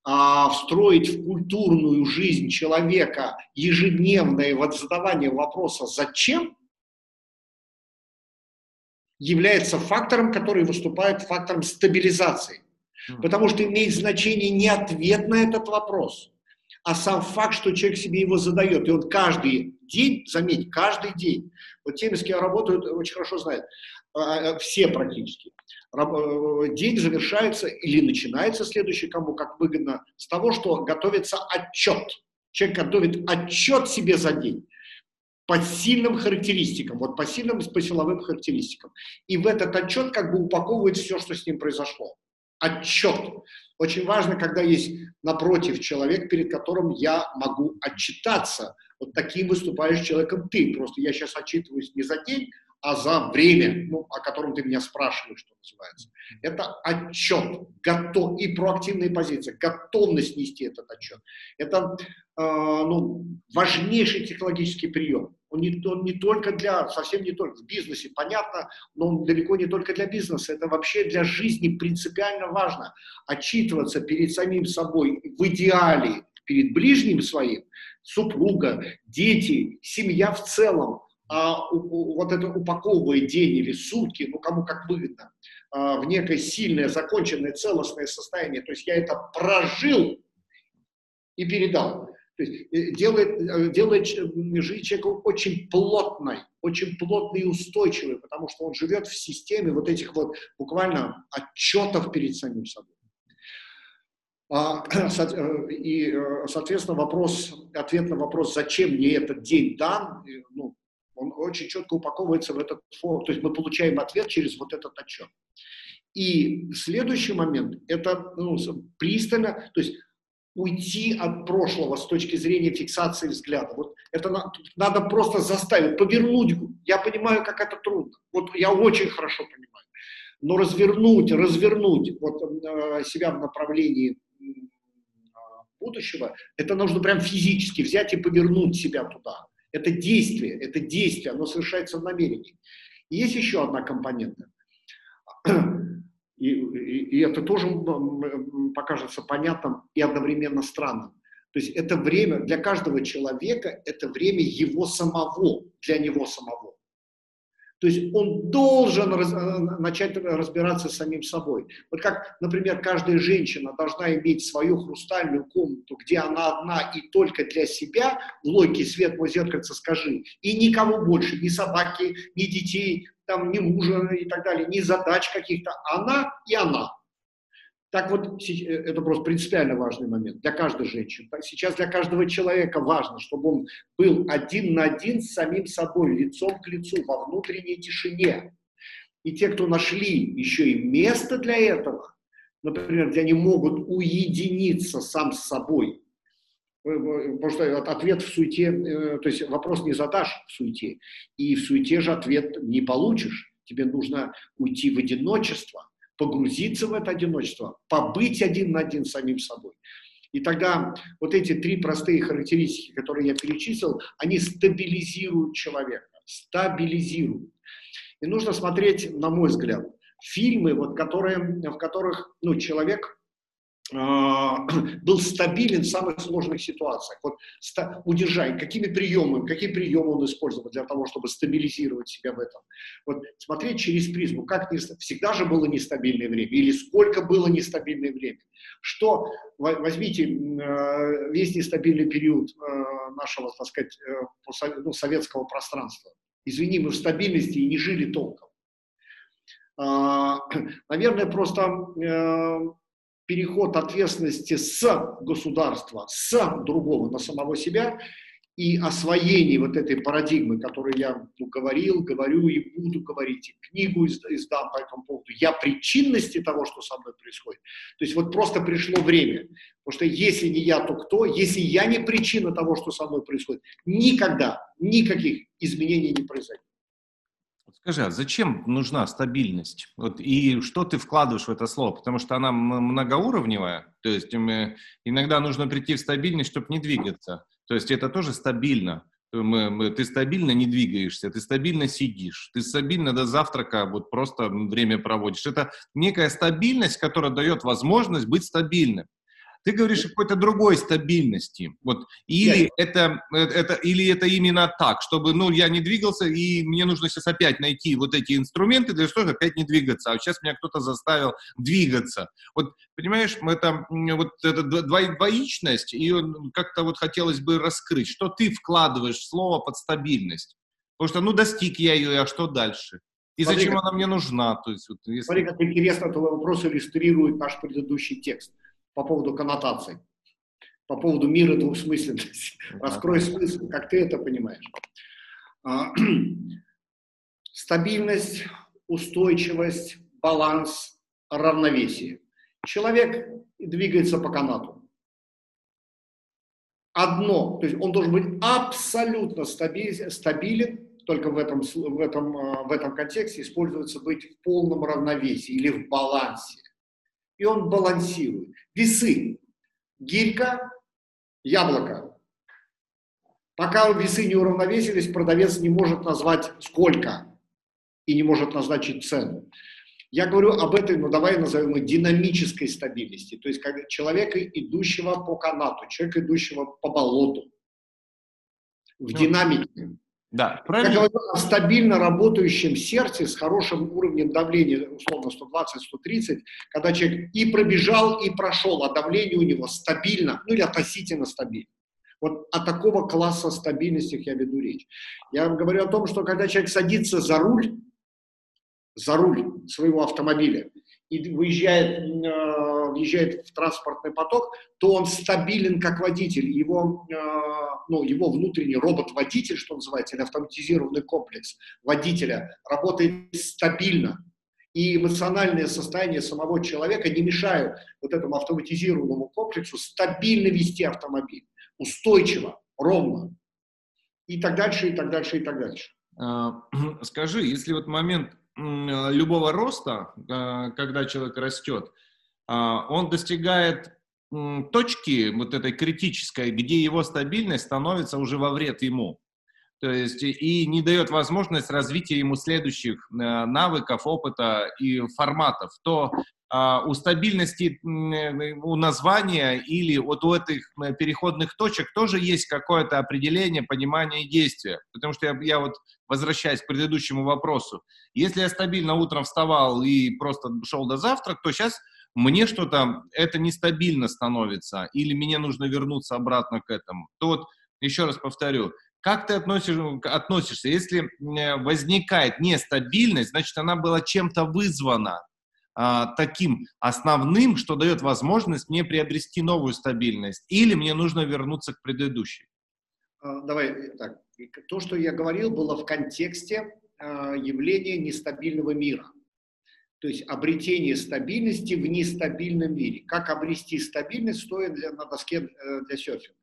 а встроить в культурную жизнь человека ежедневное задавание вопроса «зачем?» является фактором, который выступает фактором стабилизации. Потому что имеет значение не ответ на этот вопрос – а сам факт, что человек себе его задает. И он каждый день, заметь, каждый день, вот те, с кем я работаю, очень хорошо знают, а, а, все практически, э, день завершается или начинается следующий, кому как выгодно, с того, что готовится отчет. Человек готовит отчет себе за день по сильным характеристикам, вот по сильным, по силовым характеристикам. И в этот отчет как бы упаковывает все, что с ним произошло. Отчет. Очень важно, когда есть напротив человек, перед которым я могу отчитаться. Вот таким выступаешь человеком ты. Просто я сейчас отчитываюсь не за день, а за время, ну, о котором ты меня спрашиваешь, что называется. Это отчет, готов, и проактивная позиция, готовность нести этот отчет. Это э, ну, важнейший технологический прием. Он не, он не только для, совсем не только в бизнесе, понятно, но он далеко не только для бизнеса. Это вообще для жизни принципиально важно. Отчитываться перед самим собой в идеале, перед ближним своим, супруга, дети, семья в целом, а, у, вот это упаковывает день или сутки, ну кому как выгодно, а, в некое сильное, законченное, целостное состояние. То есть я это прожил и передал. То есть э, делает, э, делает жизнь человека очень плотной, очень плотной и устойчивой, потому что он живет в системе вот этих вот буквально отчетов перед самим собой. А, (clears throat) и, соответственно, вопрос, ответ на вопрос, зачем мне этот день дан, ну, он очень четко упаковывается в этот форм. То есть мы получаем ответ через вот этот отчет. И следующий момент – это ну, пристально, то есть уйти от прошлого с точки зрения фиксации взгляда. Вот это на, надо просто заставить, повернуть. Я понимаю, как это трудно. Вот я очень хорошо понимаю. Но развернуть, развернуть вот, э, себя в направлении будущего, это нужно прям физически взять и повернуть себя туда. Это действие, это действие, оно совершается в намерении. И есть еще одна компонента. И, и, и это тоже покажется понятным и одновременно странным. То есть это время для каждого человека, это время его самого, для него самого. То есть он должен раз, э, начать разбираться с самим собой. Вот как, например, каждая женщина должна иметь свою хрустальную комнату, где она одна и только для себя, в логике свет мой зеркальце скажи, и никого больше, ни собаки, ни детей, там, ни мужа и так далее, ни задач каких-то. Она и она. Так вот, э, это просто принципиально важный момент для каждой женщины. Сейчас для каждого человека важно, чтобы он был один на один с самим собой, лицом к лицу, во внутренней тишине. И те, кто нашли еще и место для этого, например, где они могут уединиться сам с собой, потому что ответ в суете, то есть вопрос не задашь в суете, и в суете же ответ не получишь. Тебе нужно уйти в одиночество, погрузиться в это одиночество, побыть один на один с самим собой. И тогда вот эти три простые характеристики, которые я перечислил, они стабилизируют человека, стабилизируют. И нужно смотреть, на мой взгляд, фильмы, вот, которые, в которых ну, человек (clears throat) был стабилен в самых сложных ситуациях. Вот удержай, какими приемами, какие приемы он использовал для того, чтобы стабилизировать себя в этом. Вот смотреть через призму, как не, всегда же было нестабильное время, или сколько было нестабильное время. Что, возьмите э, весь нестабильный период э, нашего, так сказать, э, ну, советского пространства. Извини, мы в стабильности и не жили толком. А, (clears throat) наверное, просто переход ответственности с государства, с другого на самого себя и освоение вот этой парадигмы, которую я ну, говорил, говорю и буду говорить, и книгу издам по этому поводу, я причинности того, что со мной происходит. То есть вот просто пришло время, потому что если не я, то кто? Если я не причина того, что со мной происходит, никогда никаких изменений не произойдет. Скажи, а зачем нужна стабильность? Вот, и что ты вкладываешь в это слово? Потому что она многоуровневая, то есть иногда нужно прийти в стабильность, чтобы не двигаться. То есть это тоже стабильно. Ты стабильно не двигаешься, ты стабильно сидишь, ты стабильно до завтрака вот просто время проводишь. Это некая стабильность, которая дает возможность быть стабильным. Ты говоришь о какой-то другой стабильности. Вот. Или, yeah. это, э, это, или это именно так, чтобы ну, я не двигался, и мне нужно сейчас опять найти вот эти инструменты для того, чтобы опять не двигаться. А сейчас меня кто-то заставил двигаться. Вот, понимаешь, это вот эта двоичность, и как-то вот хотелось бы раскрыть, что ты вкладываешь в слово под стабильность. Потому что, ну, достиг я ее, а что дальше? И смотри, зачем как, она мне нужна? То есть, вот, если... Смотри, как интересно твой вопрос иллюстрирует наш предыдущий текст по поводу коннотаций, по поводу мира двухсмысленности. Раскрой смысл, как ты это понимаешь. А, (clears throat) стабильность, устойчивость, баланс, равновесие. Человек двигается по канату. Одно, то есть он должен быть абсолютно стабилен, стабилен только в этом, в, этом, а, в этом контексте используется быть в полном равновесии или в балансе и он балансирует. Весы. Гирька, яблоко. Пока весы не уравновесились, продавец не может назвать сколько и не может назначить цену. Я говорю об этой, ну давай назовем ее динамической стабильности, то есть как человека, идущего по канату, человека, идущего по болоту, в ну, динамике. Да, правильно. Я говорю о стабильно работающем сердце с хорошим уровнем давления, условно 120-130, когда человек и пробежал, и прошел, а давление у него стабильно, ну или относительно стабильно. Вот о такого класса стабильности я веду речь. Я говорю о том, что когда человек садится за руль, за руль своего автомобиля, и выезжает, э, въезжает в транспортный поток, то он стабилен как водитель. Его, э, ну, его внутренний робот-водитель, что называется, или автоматизированный комплекс водителя работает стабильно. И эмоциональное состояние самого человека не мешают вот этому автоматизированному комплексу стабильно вести автомобиль, устойчиво, ровно. И так дальше, и так дальше, и так дальше. А, (clears throat) скажи, если вот момент любого роста, а, когда человек растет, он достигает точки вот этой критической, где его стабильность становится уже во вред ему. То есть и не дает возможность развития ему следующих навыков, опыта и форматов, то а, у стабильности у названия или вот у этих переходных точек тоже есть какое-то определение, понимание и действие. Потому что я, я вот возвращаясь к предыдущему вопросу, если я стабильно утром вставал и просто шел до завтрака, то сейчас мне что-то это нестабильно становится, или мне нужно вернуться обратно к этому. То вот, еще раз повторю, как ты относишь, относишься, если возникает нестабильность, значит, она была чем-то вызвана, а, таким основным, что дает возможность мне приобрести новую стабильность, или мне нужно вернуться к предыдущей? А, давай э, так. То, что я говорил, было в контексте а, явления нестабильного мира. То есть обретение стабильности в нестабильном мире. Как обрести стабильность, стоя для, на доске э, для серфинга.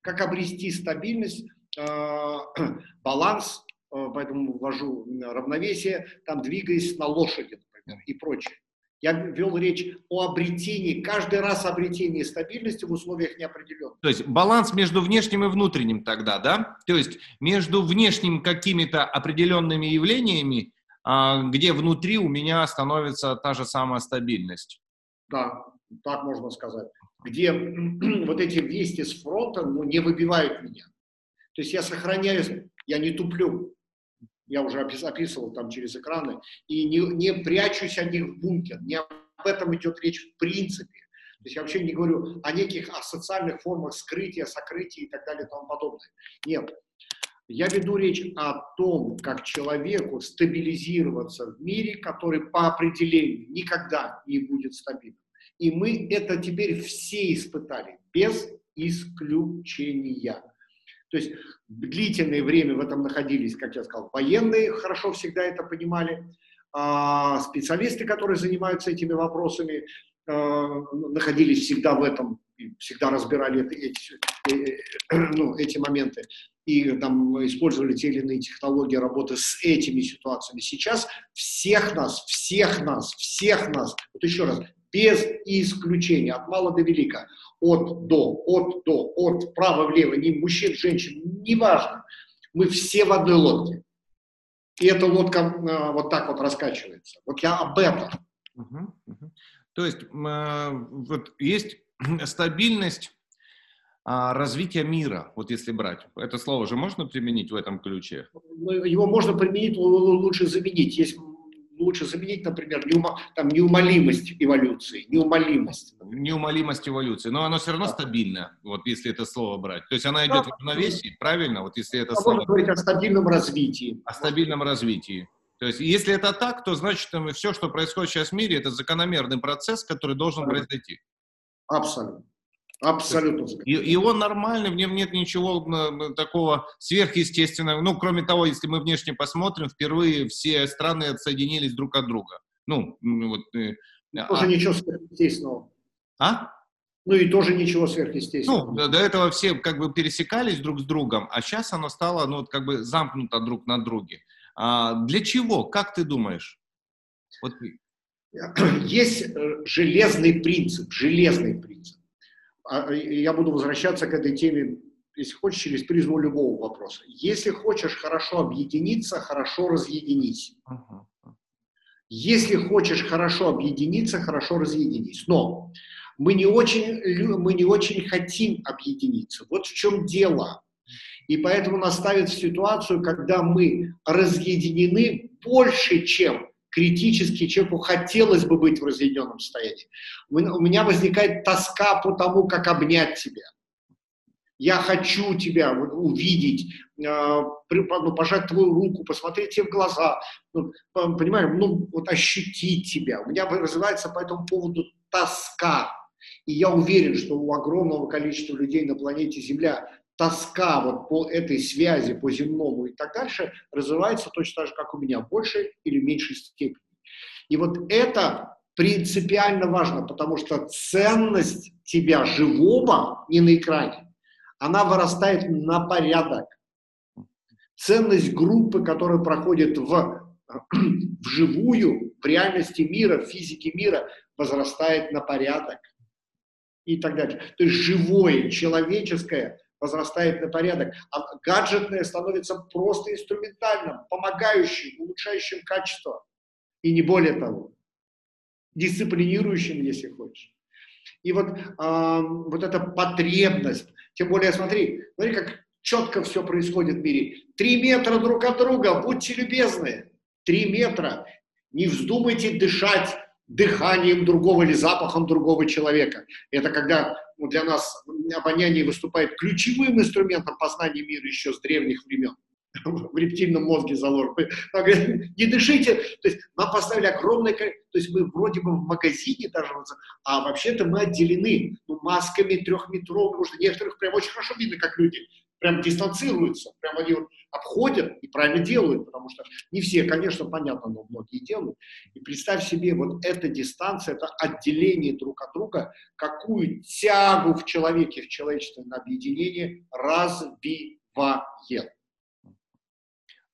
Как обрести стабильность, (clears throat) баланс, поэтому ввожу равновесие, там двигаясь на лошади, например, и прочее. Я вел речь о обретении, каждый раз обретении стабильности в условиях неопределенности. То есть баланс между внешним и внутренним тогда, да? То есть между внешним какими-то определенными явлениями, где внутри у меня становится та же самая стабильность. Да, так можно сказать. Где (clears throat) вот эти вести с фронта ну, не выбивают меня. То есть я сохраняюсь, я не туплю я уже описывал там через экраны, и не, не прячусь от них в бункер. Не об этом идет речь в принципе. То есть я вообще не говорю о неких о формах скрытия, сокрытия и так далее и тому подобное. Нет. Я веду речь о том, как человеку стабилизироваться в мире, который по определению никогда не будет стабильным. И мы это теперь все испытали, без исключения. То есть длительное время в этом находились, как я сказал, военные хорошо всегда это понимали, а специалисты, которые занимаются этими вопросами, а, находились всегда в этом, всегда разбирали это, эти, э, э, ну, эти моменты и там использовали те или иные технологии работы с этими ситуациями. Сейчас всех нас, всех нас, всех нас, вот еще раз, без исключения, от мала до велика, от до, от до, от вправо влево, ни мужчин, женщин, неважно. Мы все в одной лодке. И эта лодка э, вот так вот раскачивается. Вот я об этом. Угу, угу. То есть э, вот есть (clears throat) стабильность развития мира, вот если брать. Это слово же можно применить в этом ключе? Ну, его можно применить, лучше заменить. Есть лучше заменить, например, неума, там, неумолимость эволюции, неумолимость. Неумолимость эволюции, но оно все равно да. стабильно, вот если это слово брать. То есть она идет да. в равновесии, правильно? Вот если это слово... Можно говорить о стабильном развитии. О стабильном развитии. То есть если это так, то значит все, что происходит сейчас в мире, это закономерный процесс, который должен Абсолютно. произойти. Абсолютно. Абсолютно. И, и он нормальный, в нем нет ничего такого сверхъестественного. Ну, кроме того, если мы внешне посмотрим, впервые все страны отсоединились друг от друга. Ну, вот... Э, тоже а... ничего сверхъестественного. А? Ну и тоже ничего сверхъестественного. Ну, до этого все как бы пересекались друг с другом, а сейчас оно стало, ну, как бы замкнуто друг на друге. А для чего? Как ты думаешь? Вот. (clears throat) Есть э, железный принцип, железный принцип. А, я буду возвращаться к этой теме, если хочешь, через призму любого вопроса. Если хочешь хорошо объединиться, хорошо разъединись. Если хочешь хорошо объединиться, хорошо разъединись. Но мы не очень, мы не очень хотим объединиться. Вот в чем дело. И поэтому нас ставят в ситуацию, когда мы разъединены больше, чем критически человеку хотелось бы быть в разъединенном состоянии. У меня возникает тоска по тому, как обнять тебя. я хочу тебя увидеть, а, ну, пожать твою руку, посмотреть тебе в глаза, ну, понимаешь, ну, вот ощутить тебя. У меня развивается по этому поводу тоска. И я уверен, что у огромного количества людей на планете Земля тоска вот по этой связи, по земному и так дальше развивается точно так же, как у меня, в большей или меньшей степени. И вот это принципиально важно, потому что ценность тебя живого не на экране, она вырастает на порядок. Ценность группы, которая проходит в, (clears throat) вживую, в реальности мира, в физике мира, возрастает на порядок. И так далее. То есть живое, человеческое возрастает на порядок, а гаджетное становится просто инструментальным, помогающим, улучшающим качество. И не более того. Дисциплинирующим, если хочешь. И вот, э, вот эта потребность, тем более, смотри, смотри, как четко все происходит в мире. Три метра друг от друга, будьте любезны. Три метра. Не вздумайте дышать дыханием другого или запахом другого человека. Это когда для нас обоняние выступает ключевым инструментом познания мира еще с древних времен (laughs) в рептильном мозге заложен. Не дышите. То есть нам поставили огромное то есть мы вроде бы в магазине даже, а вообще-то мы отделены ну, масками трехметровыми, потому что некоторых прям очень хорошо видно, как люди прям дистанцируются, прям они обходят и правильно делают, потому что не все, конечно, понятно, но многие делают. И представь себе, вот эта дистанция, это отделение друг от друга, какую тягу в человеке, в человечестве на объединение развивает.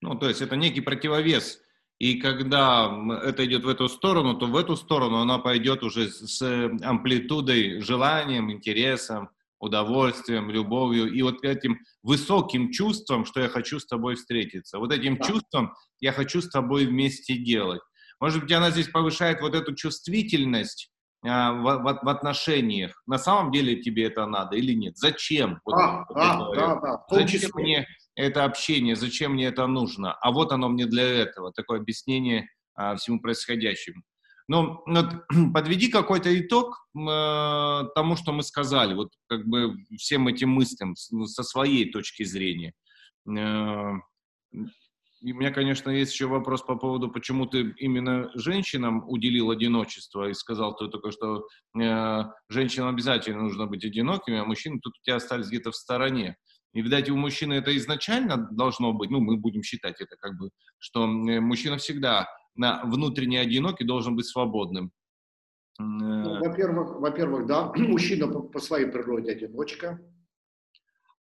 Ну, то есть это некий противовес. И когда это идет в эту сторону, то в эту сторону она пойдет уже с амплитудой, желанием, интересом, удовольствием, любовью и вот этим высоким чувством, что я хочу с тобой встретиться. Вот этим да. чувством я хочу с тобой вместе делать. Может быть, она здесь повышает вот эту чувствительность а, в, в, в отношениях. На самом деле тебе это надо или нет? Зачем? Вот, а, да, да, да, Зачем мне это общение, зачем мне это нужно, а вот оно мне для этого, такое объяснение а, всему происходящему. Ну, вот, (clears throat) подведи какой-то итог э, тому, что мы сказали, вот как бы всем этим мыслям ну, со своей точки зрения. Э, и у меня, конечно, есть еще вопрос по поводу, почему ты именно женщинам уделил одиночество и сказал ты только, что э, женщинам обязательно нужно быть одинокими, а мужчины тут у тебя остались где-то в стороне. И, видать, у мужчины это изначально должно быть, ну, мы будем считать это как бы, что мужчина всегда внутренне одинокий должен быть свободным. Ну, во-первых, во-первых, да, (clears throat) мужчина по, по своей природе одиночка,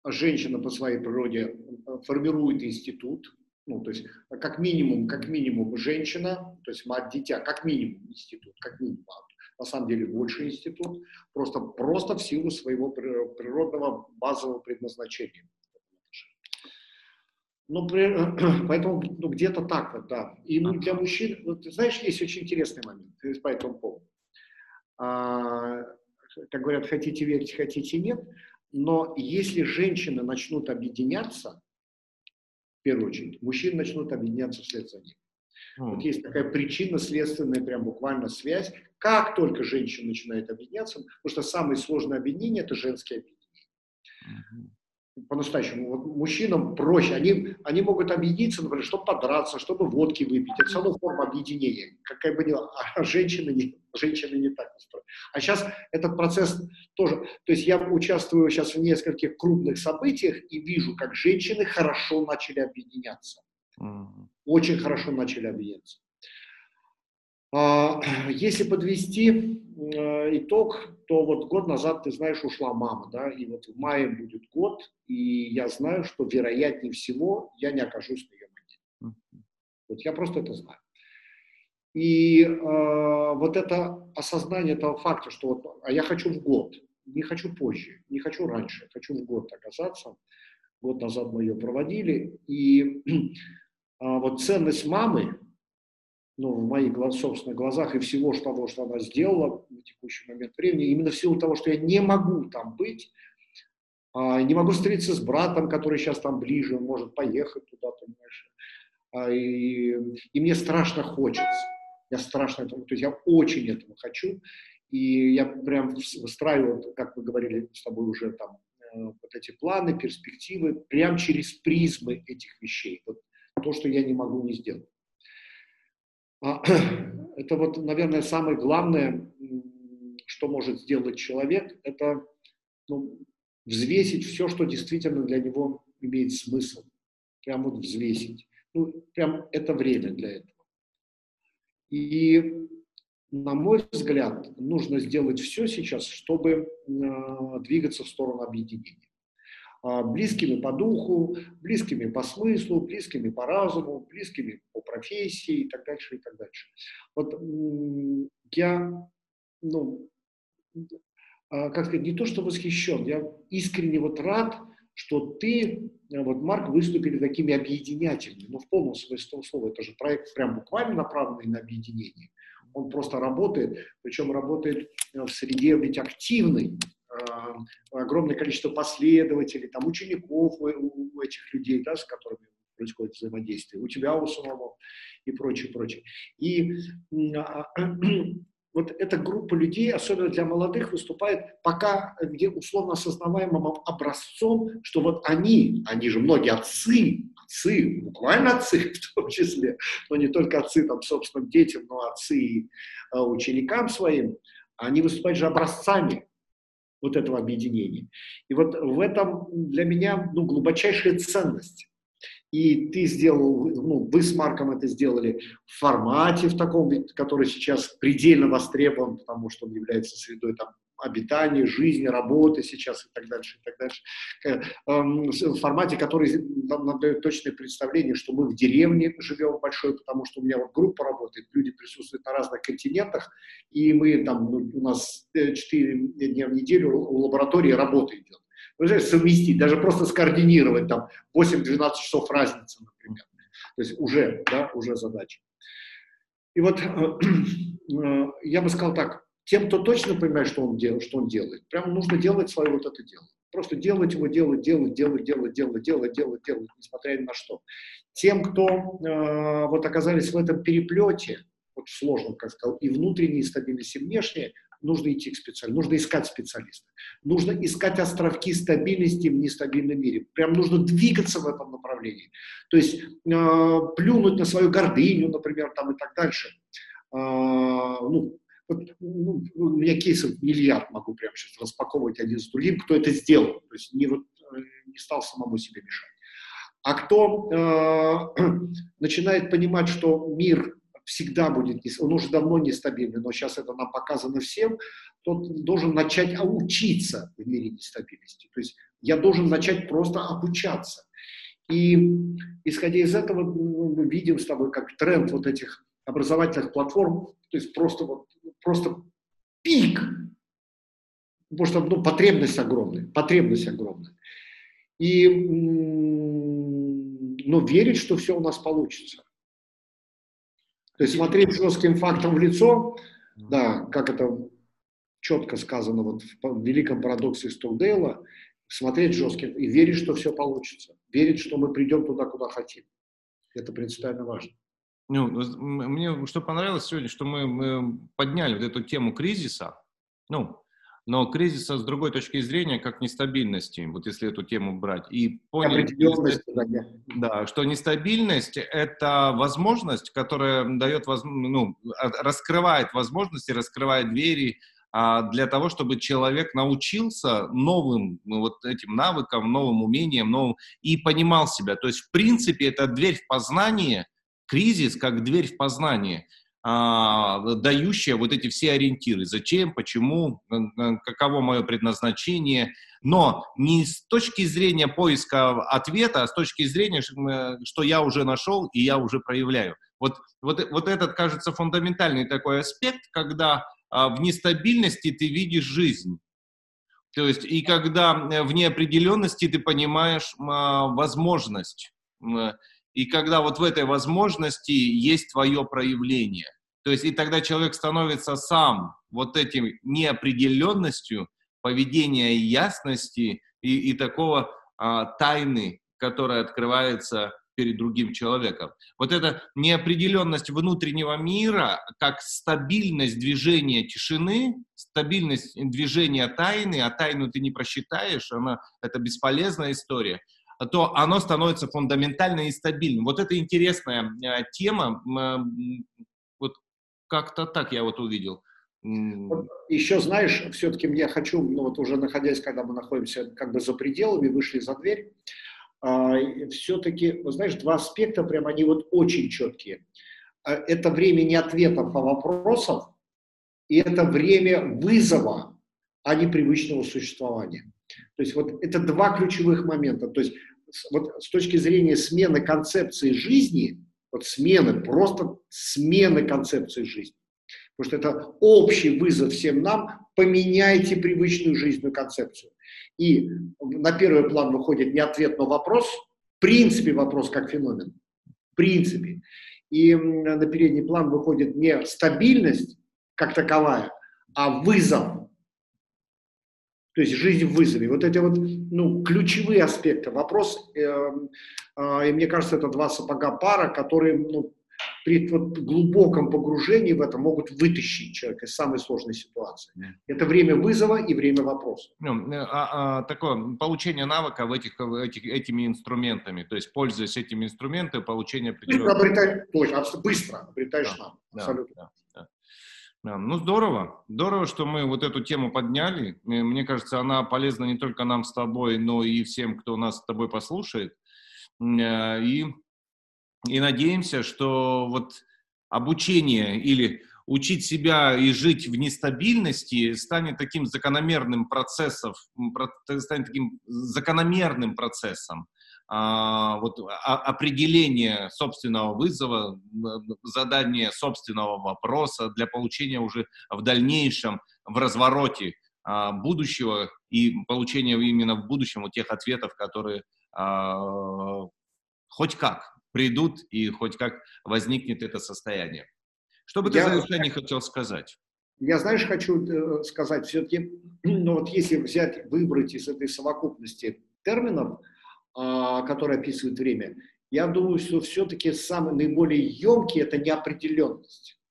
женщина по своей природе э, формирует институт, ну, то есть, как минимум, как минимум, женщина, то есть мать дитя, как минимум институт, как минимум, на самом деле больше институт, просто, просто в силу своего природного базового предназначения. Ну, при, (clears throat) поэтому ну, где-то так вот, да. И для мужчин, ну, ты знаешь, есть очень интересный момент по этому поводу. А, как говорят, хотите верить, хотите нет, но если женщины начнут объединяться, в первую очередь, мужчины начнут объединяться вслед за ним. Mm. Вот есть такая причинно-следственная прям буквально связь. Как только женщина начинает объединяться, потому что самое сложное объединение – это женское объединение. Mm-hmm по-настоящему. Вот мужчинам проще. Они, они могут объединиться, например, чтобы подраться, чтобы водки выпить. Это все равно форма объединения. Какая бы ни была. А женщины не, женщины не так устроены. А сейчас этот процесс тоже... То есть я участвую сейчас в нескольких крупных событиях и вижу, как женщины хорошо начали объединяться. Очень хорошо начали объединяться. А, (clears throat) если подвести э, итог, то вот год назад, ты знаешь, ушла мама, да, и вот в мае будет год, и я знаю, что вероятнее всего я не окажусь на ее могиле. Вот я просто это знаю. И э, вот это осознание этого факта, что вот, а я хочу в год, не хочу позже, не хочу раньше, хочу в год оказаться. Год назад мы ее проводили, и э, (clears throat) вот ценность мамы, ну, в моих собственных глазах и всего того, что она сделала в текущий момент времени, именно в силу того, что я не могу там быть, а, не могу встретиться с братом, который сейчас там ближе, он может поехать туда, понимаешь, а, и, и мне страшно хочется, я страшно этому, то есть я очень этого хочу, и я прям выстраиваю, как мы говорили с тобой уже там э, вот эти планы, перспективы прямо через призмы этих вещей. Вот то, что я не могу не сделать. А, (clears throat) это вот, наверное, самое главное, что может сделать человек, это ну, взвесить все, что действительно для него имеет смысл. Прям вот взвесить. Ну, прям это время для этого. И, на мой взгляд, нужно сделать все сейчас, чтобы э, двигаться в сторону объединения. Э, близкими по духу, близкими по смыслу, близкими по разуму, близкими по профессии и так дальше, и так дальше. Вот я, ну, э, как сказать, не то что восхищен, я искренне вот рад, что ты, вот Марк, выступили такими объединятельными, ну, в полном смысле этого слова, это же проект прям буквально направленный на объединение. Он просто работает, причем работает э, в среде ведь активной, огромное количество последователей, там, учеников у, у этих людей, да, с которыми происходит взаимодействие, у тебя у самого и прочее, прочее. И а, (clears throat) вот эта группа людей, особенно для молодых, выступает пока где условно осознаваемым образцом, что вот они, они же многие отцы, отцы, буквально отцы (laughs) в том числе, но не только отцы там собственным детям, но отцы и э, ученикам своим, они выступают же образцами вот этого объединения. И вот в этом для меня ну, глубочайшая ценность и ты сделал, ну, вы с Марком это сделали в формате, в таком, который сейчас предельно востребован, потому что он является средой там, обитания, жизни, работы сейчас и так дальше, и так дальше. Э, эм, в формате, который нам дает точное представление, что мы в деревне живем большой, потому что у меня вот группа работает, люди присутствуют на разных континентах, и мы там, ну, у нас 4 дня в неделю у лаборатории работа идет совместить, даже просто скоординировать там 8-12 часов разницы, например. То есть уже, да, уже задача. И вот э, (clears throat) я бы сказал так, тем, кто точно понимает, что он делает, что он делает, прям нужно делать свое вот это дело. Просто делать его, делать, делать, делать, делать, делать, делать, делать, делать, несмотря ни на что. Тем, кто э, вот оказались в этом переплете, вот сложно, как сказал, и внутренней стабильности, и внешней, нужно идти к специалисту, нужно искать специалиста. Нужно искать островки стабильности в нестабильном мире. Прям нужно двигаться в этом направлении. То есть э, плюнуть на свою гордыню, например, там и так дальше. Э, ну, вот, ну, у меня кейсов миллиард могу прямо сейчас распаковывать один с другим, кто это сделал. То есть не, вот, э, не стал самому себе мешать. А кто э, (clears throat) начинает понимать, что мир всегда будет, он уже давно нестабильный, но сейчас это нам показано всем, тот должен начать учиться в мире нестабильности. То есть я должен начать просто обучаться. И исходя из этого мы видим с тобой как тренд вот этих образовательных платформ, то есть просто вот просто пик, потому что ну, потребность огромная, потребность огромная. И ну, верить, что все у нас получится. То есть смотреть жестким фактом в лицо, да, как это четко сказано вот в великом парадоксе Стоудейла, смотреть жестким и верить, что все получится. Верить, что мы придем туда, куда хотим. Это принципиально важно. Ну, мне что понравилось сегодня, что мы, мы подняли вот эту тему кризиса. Ну, но кризиса с другой точки зрения, как нестабильности, вот если эту тему брать, и поняли, да, что нестабильность – это возможность, которая дает, ну, раскрывает возможности, раскрывает двери а, для того, чтобы человек научился новым ну, вот этим навыкам, новым умениям, новым, и понимал себя. То есть, в принципе, это дверь в познание, кризис как дверь в познание – а, дающая вот эти все ориентиры. Зачем, почему, каково мое предназначение. Но не с точки зрения поиска ответа, а с точки зрения, что я уже нашел и я уже проявляю. Вот, вот, вот этот, кажется, фундаментальный такой аспект, когда а, в нестабильности ты видишь жизнь. То есть, и когда в неопределенности ты понимаешь а, возможность и когда вот в этой возможности есть твое проявление. То есть и тогда человек становится сам вот этим неопределенностью поведения и ясности и, и такого а, тайны, которая открывается перед другим человеком. Вот эта неопределенность внутреннего мира, как стабильность движения тишины, стабильность движения тайны, а тайну ты не просчитаешь, она, это бесполезная история, то оно становится фундаментально и стабильным. Вот это интересная э, тема, вот как-то так я вот увидел. Еще, знаешь, все-таки я хочу, ну вот уже находясь, когда мы находимся как бы за пределами, вышли за дверь, а, все-таки, знаешь, два аспекта, прям они вот очень четкие. А, это время не ответов, а вопросов, и это время вызова, а не привычного существования. То есть вот это два ключевых момента. То есть вот с точки зрения смены концепции жизни, вот смены, просто смены концепции жизни, Потому что это общий вызов всем нам, поменяйте привычную жизненную концепцию. И на первый план выходит не ответ на вопрос, в принципе вопрос как феномен, в принципе. И на передний план выходит не стабильность как таковая, а вызов. То есть жизнь в вызове. Вот эти вот ну, ключевые аспекты. Вопрос, э, э, и мне кажется, это два сапога пара, которые ну, при вот глубоком погружении в это могут вытащить человека из самой сложной ситуации. Это время вызова и время вопроса. Ну, а, а, такое получение навыка в этих, этих, этими инструментами, то есть пользуясь этими инструментами, получение определенного... Обретай, точно, быстро обретаешь да, навык. Да, абсолютно. Да, ну здорово, здорово, что мы вот эту тему подняли. Мне кажется, она полезна не только нам с тобой, но и всем, кто нас с тобой послушает. Э, и и надеемся, что вот обучение или учить себя и жить в нестабильности станет таким закономерным процессом, станет таким закономерным процессом вот, а, определения собственного вызова, задания собственного вопроса для получения уже в дальнейшем в развороте а, будущего и получения именно в будущем вот тех ответов, которые а, хоть как придут и хоть как возникнет это состояние. Что бы ты я, за завершение хотел сказать? Я, знаешь, хочу э, сказать, все-таки, (clears throat) ну вот если взять, выбрать из этой совокупности терминов, а, которые описывают время, я думаю, что все-таки самый наиболее емкий – это неопределенность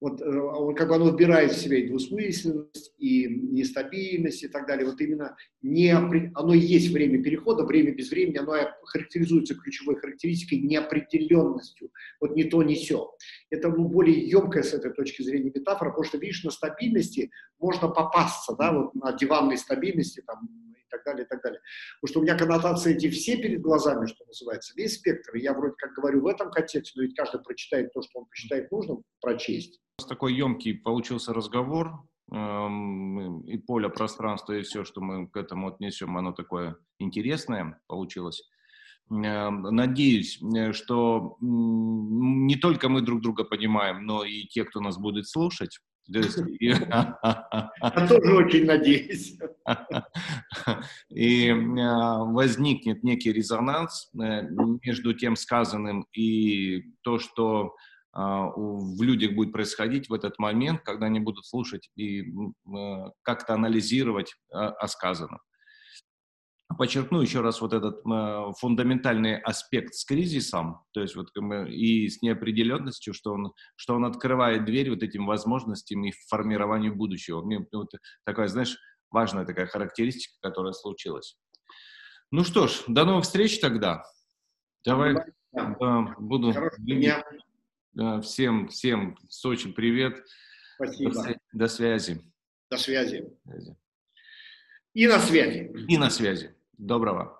вот э, как бы оно вбирает в себя и двусмысленность, и нестабильность и так далее. Вот именно не, оно и есть время перехода, время без времени, оно характеризуется ключевой характеристикой неопределенностью. Вот не то, не все. Это более емкая с этой точки зрения метафора, потому что, видишь, на стабильности можно попасться, да, вот на диванной стабильности, там, так далее, и так далее. Потому что у меня коннотации эти все перед глазами, что называется, весь спектр. Я вроде как говорю в этом контексте, но ведь каждый прочитает то, что он посчитает нужным прочесть. У нас такой емкий получился разговор, эм, и поле пространства, и все, что мы к этому отнесем, оно такое интересное получилось. Эм, надеюсь, э, что не только мы друг друга понимаем, но и те, кто нас будет слушать, (laughs) я тоже очень надеюсь. (laughs) И а, возникнет некий резонанс э, между тем сказанным и то, что а, в людях будет происходить в этот момент, когда они будут слушать и как-то анализировать о сказанном подчеркну еще раз вот этот э, фундаментальный аспект с кризисом, то есть вот и с неопределенностью, что он, что он открывает дверь вот этим возможностям и формированию будущего. Мне вот такая, знаешь, важная такая характеристика, которая случилась. Ну что ж, до новых встреч тогда. Давай, да. Да, буду. Да, всем, всем Сочи привет. Спасибо. До, до связи. До связи. И на связи. И на связи. Доброго.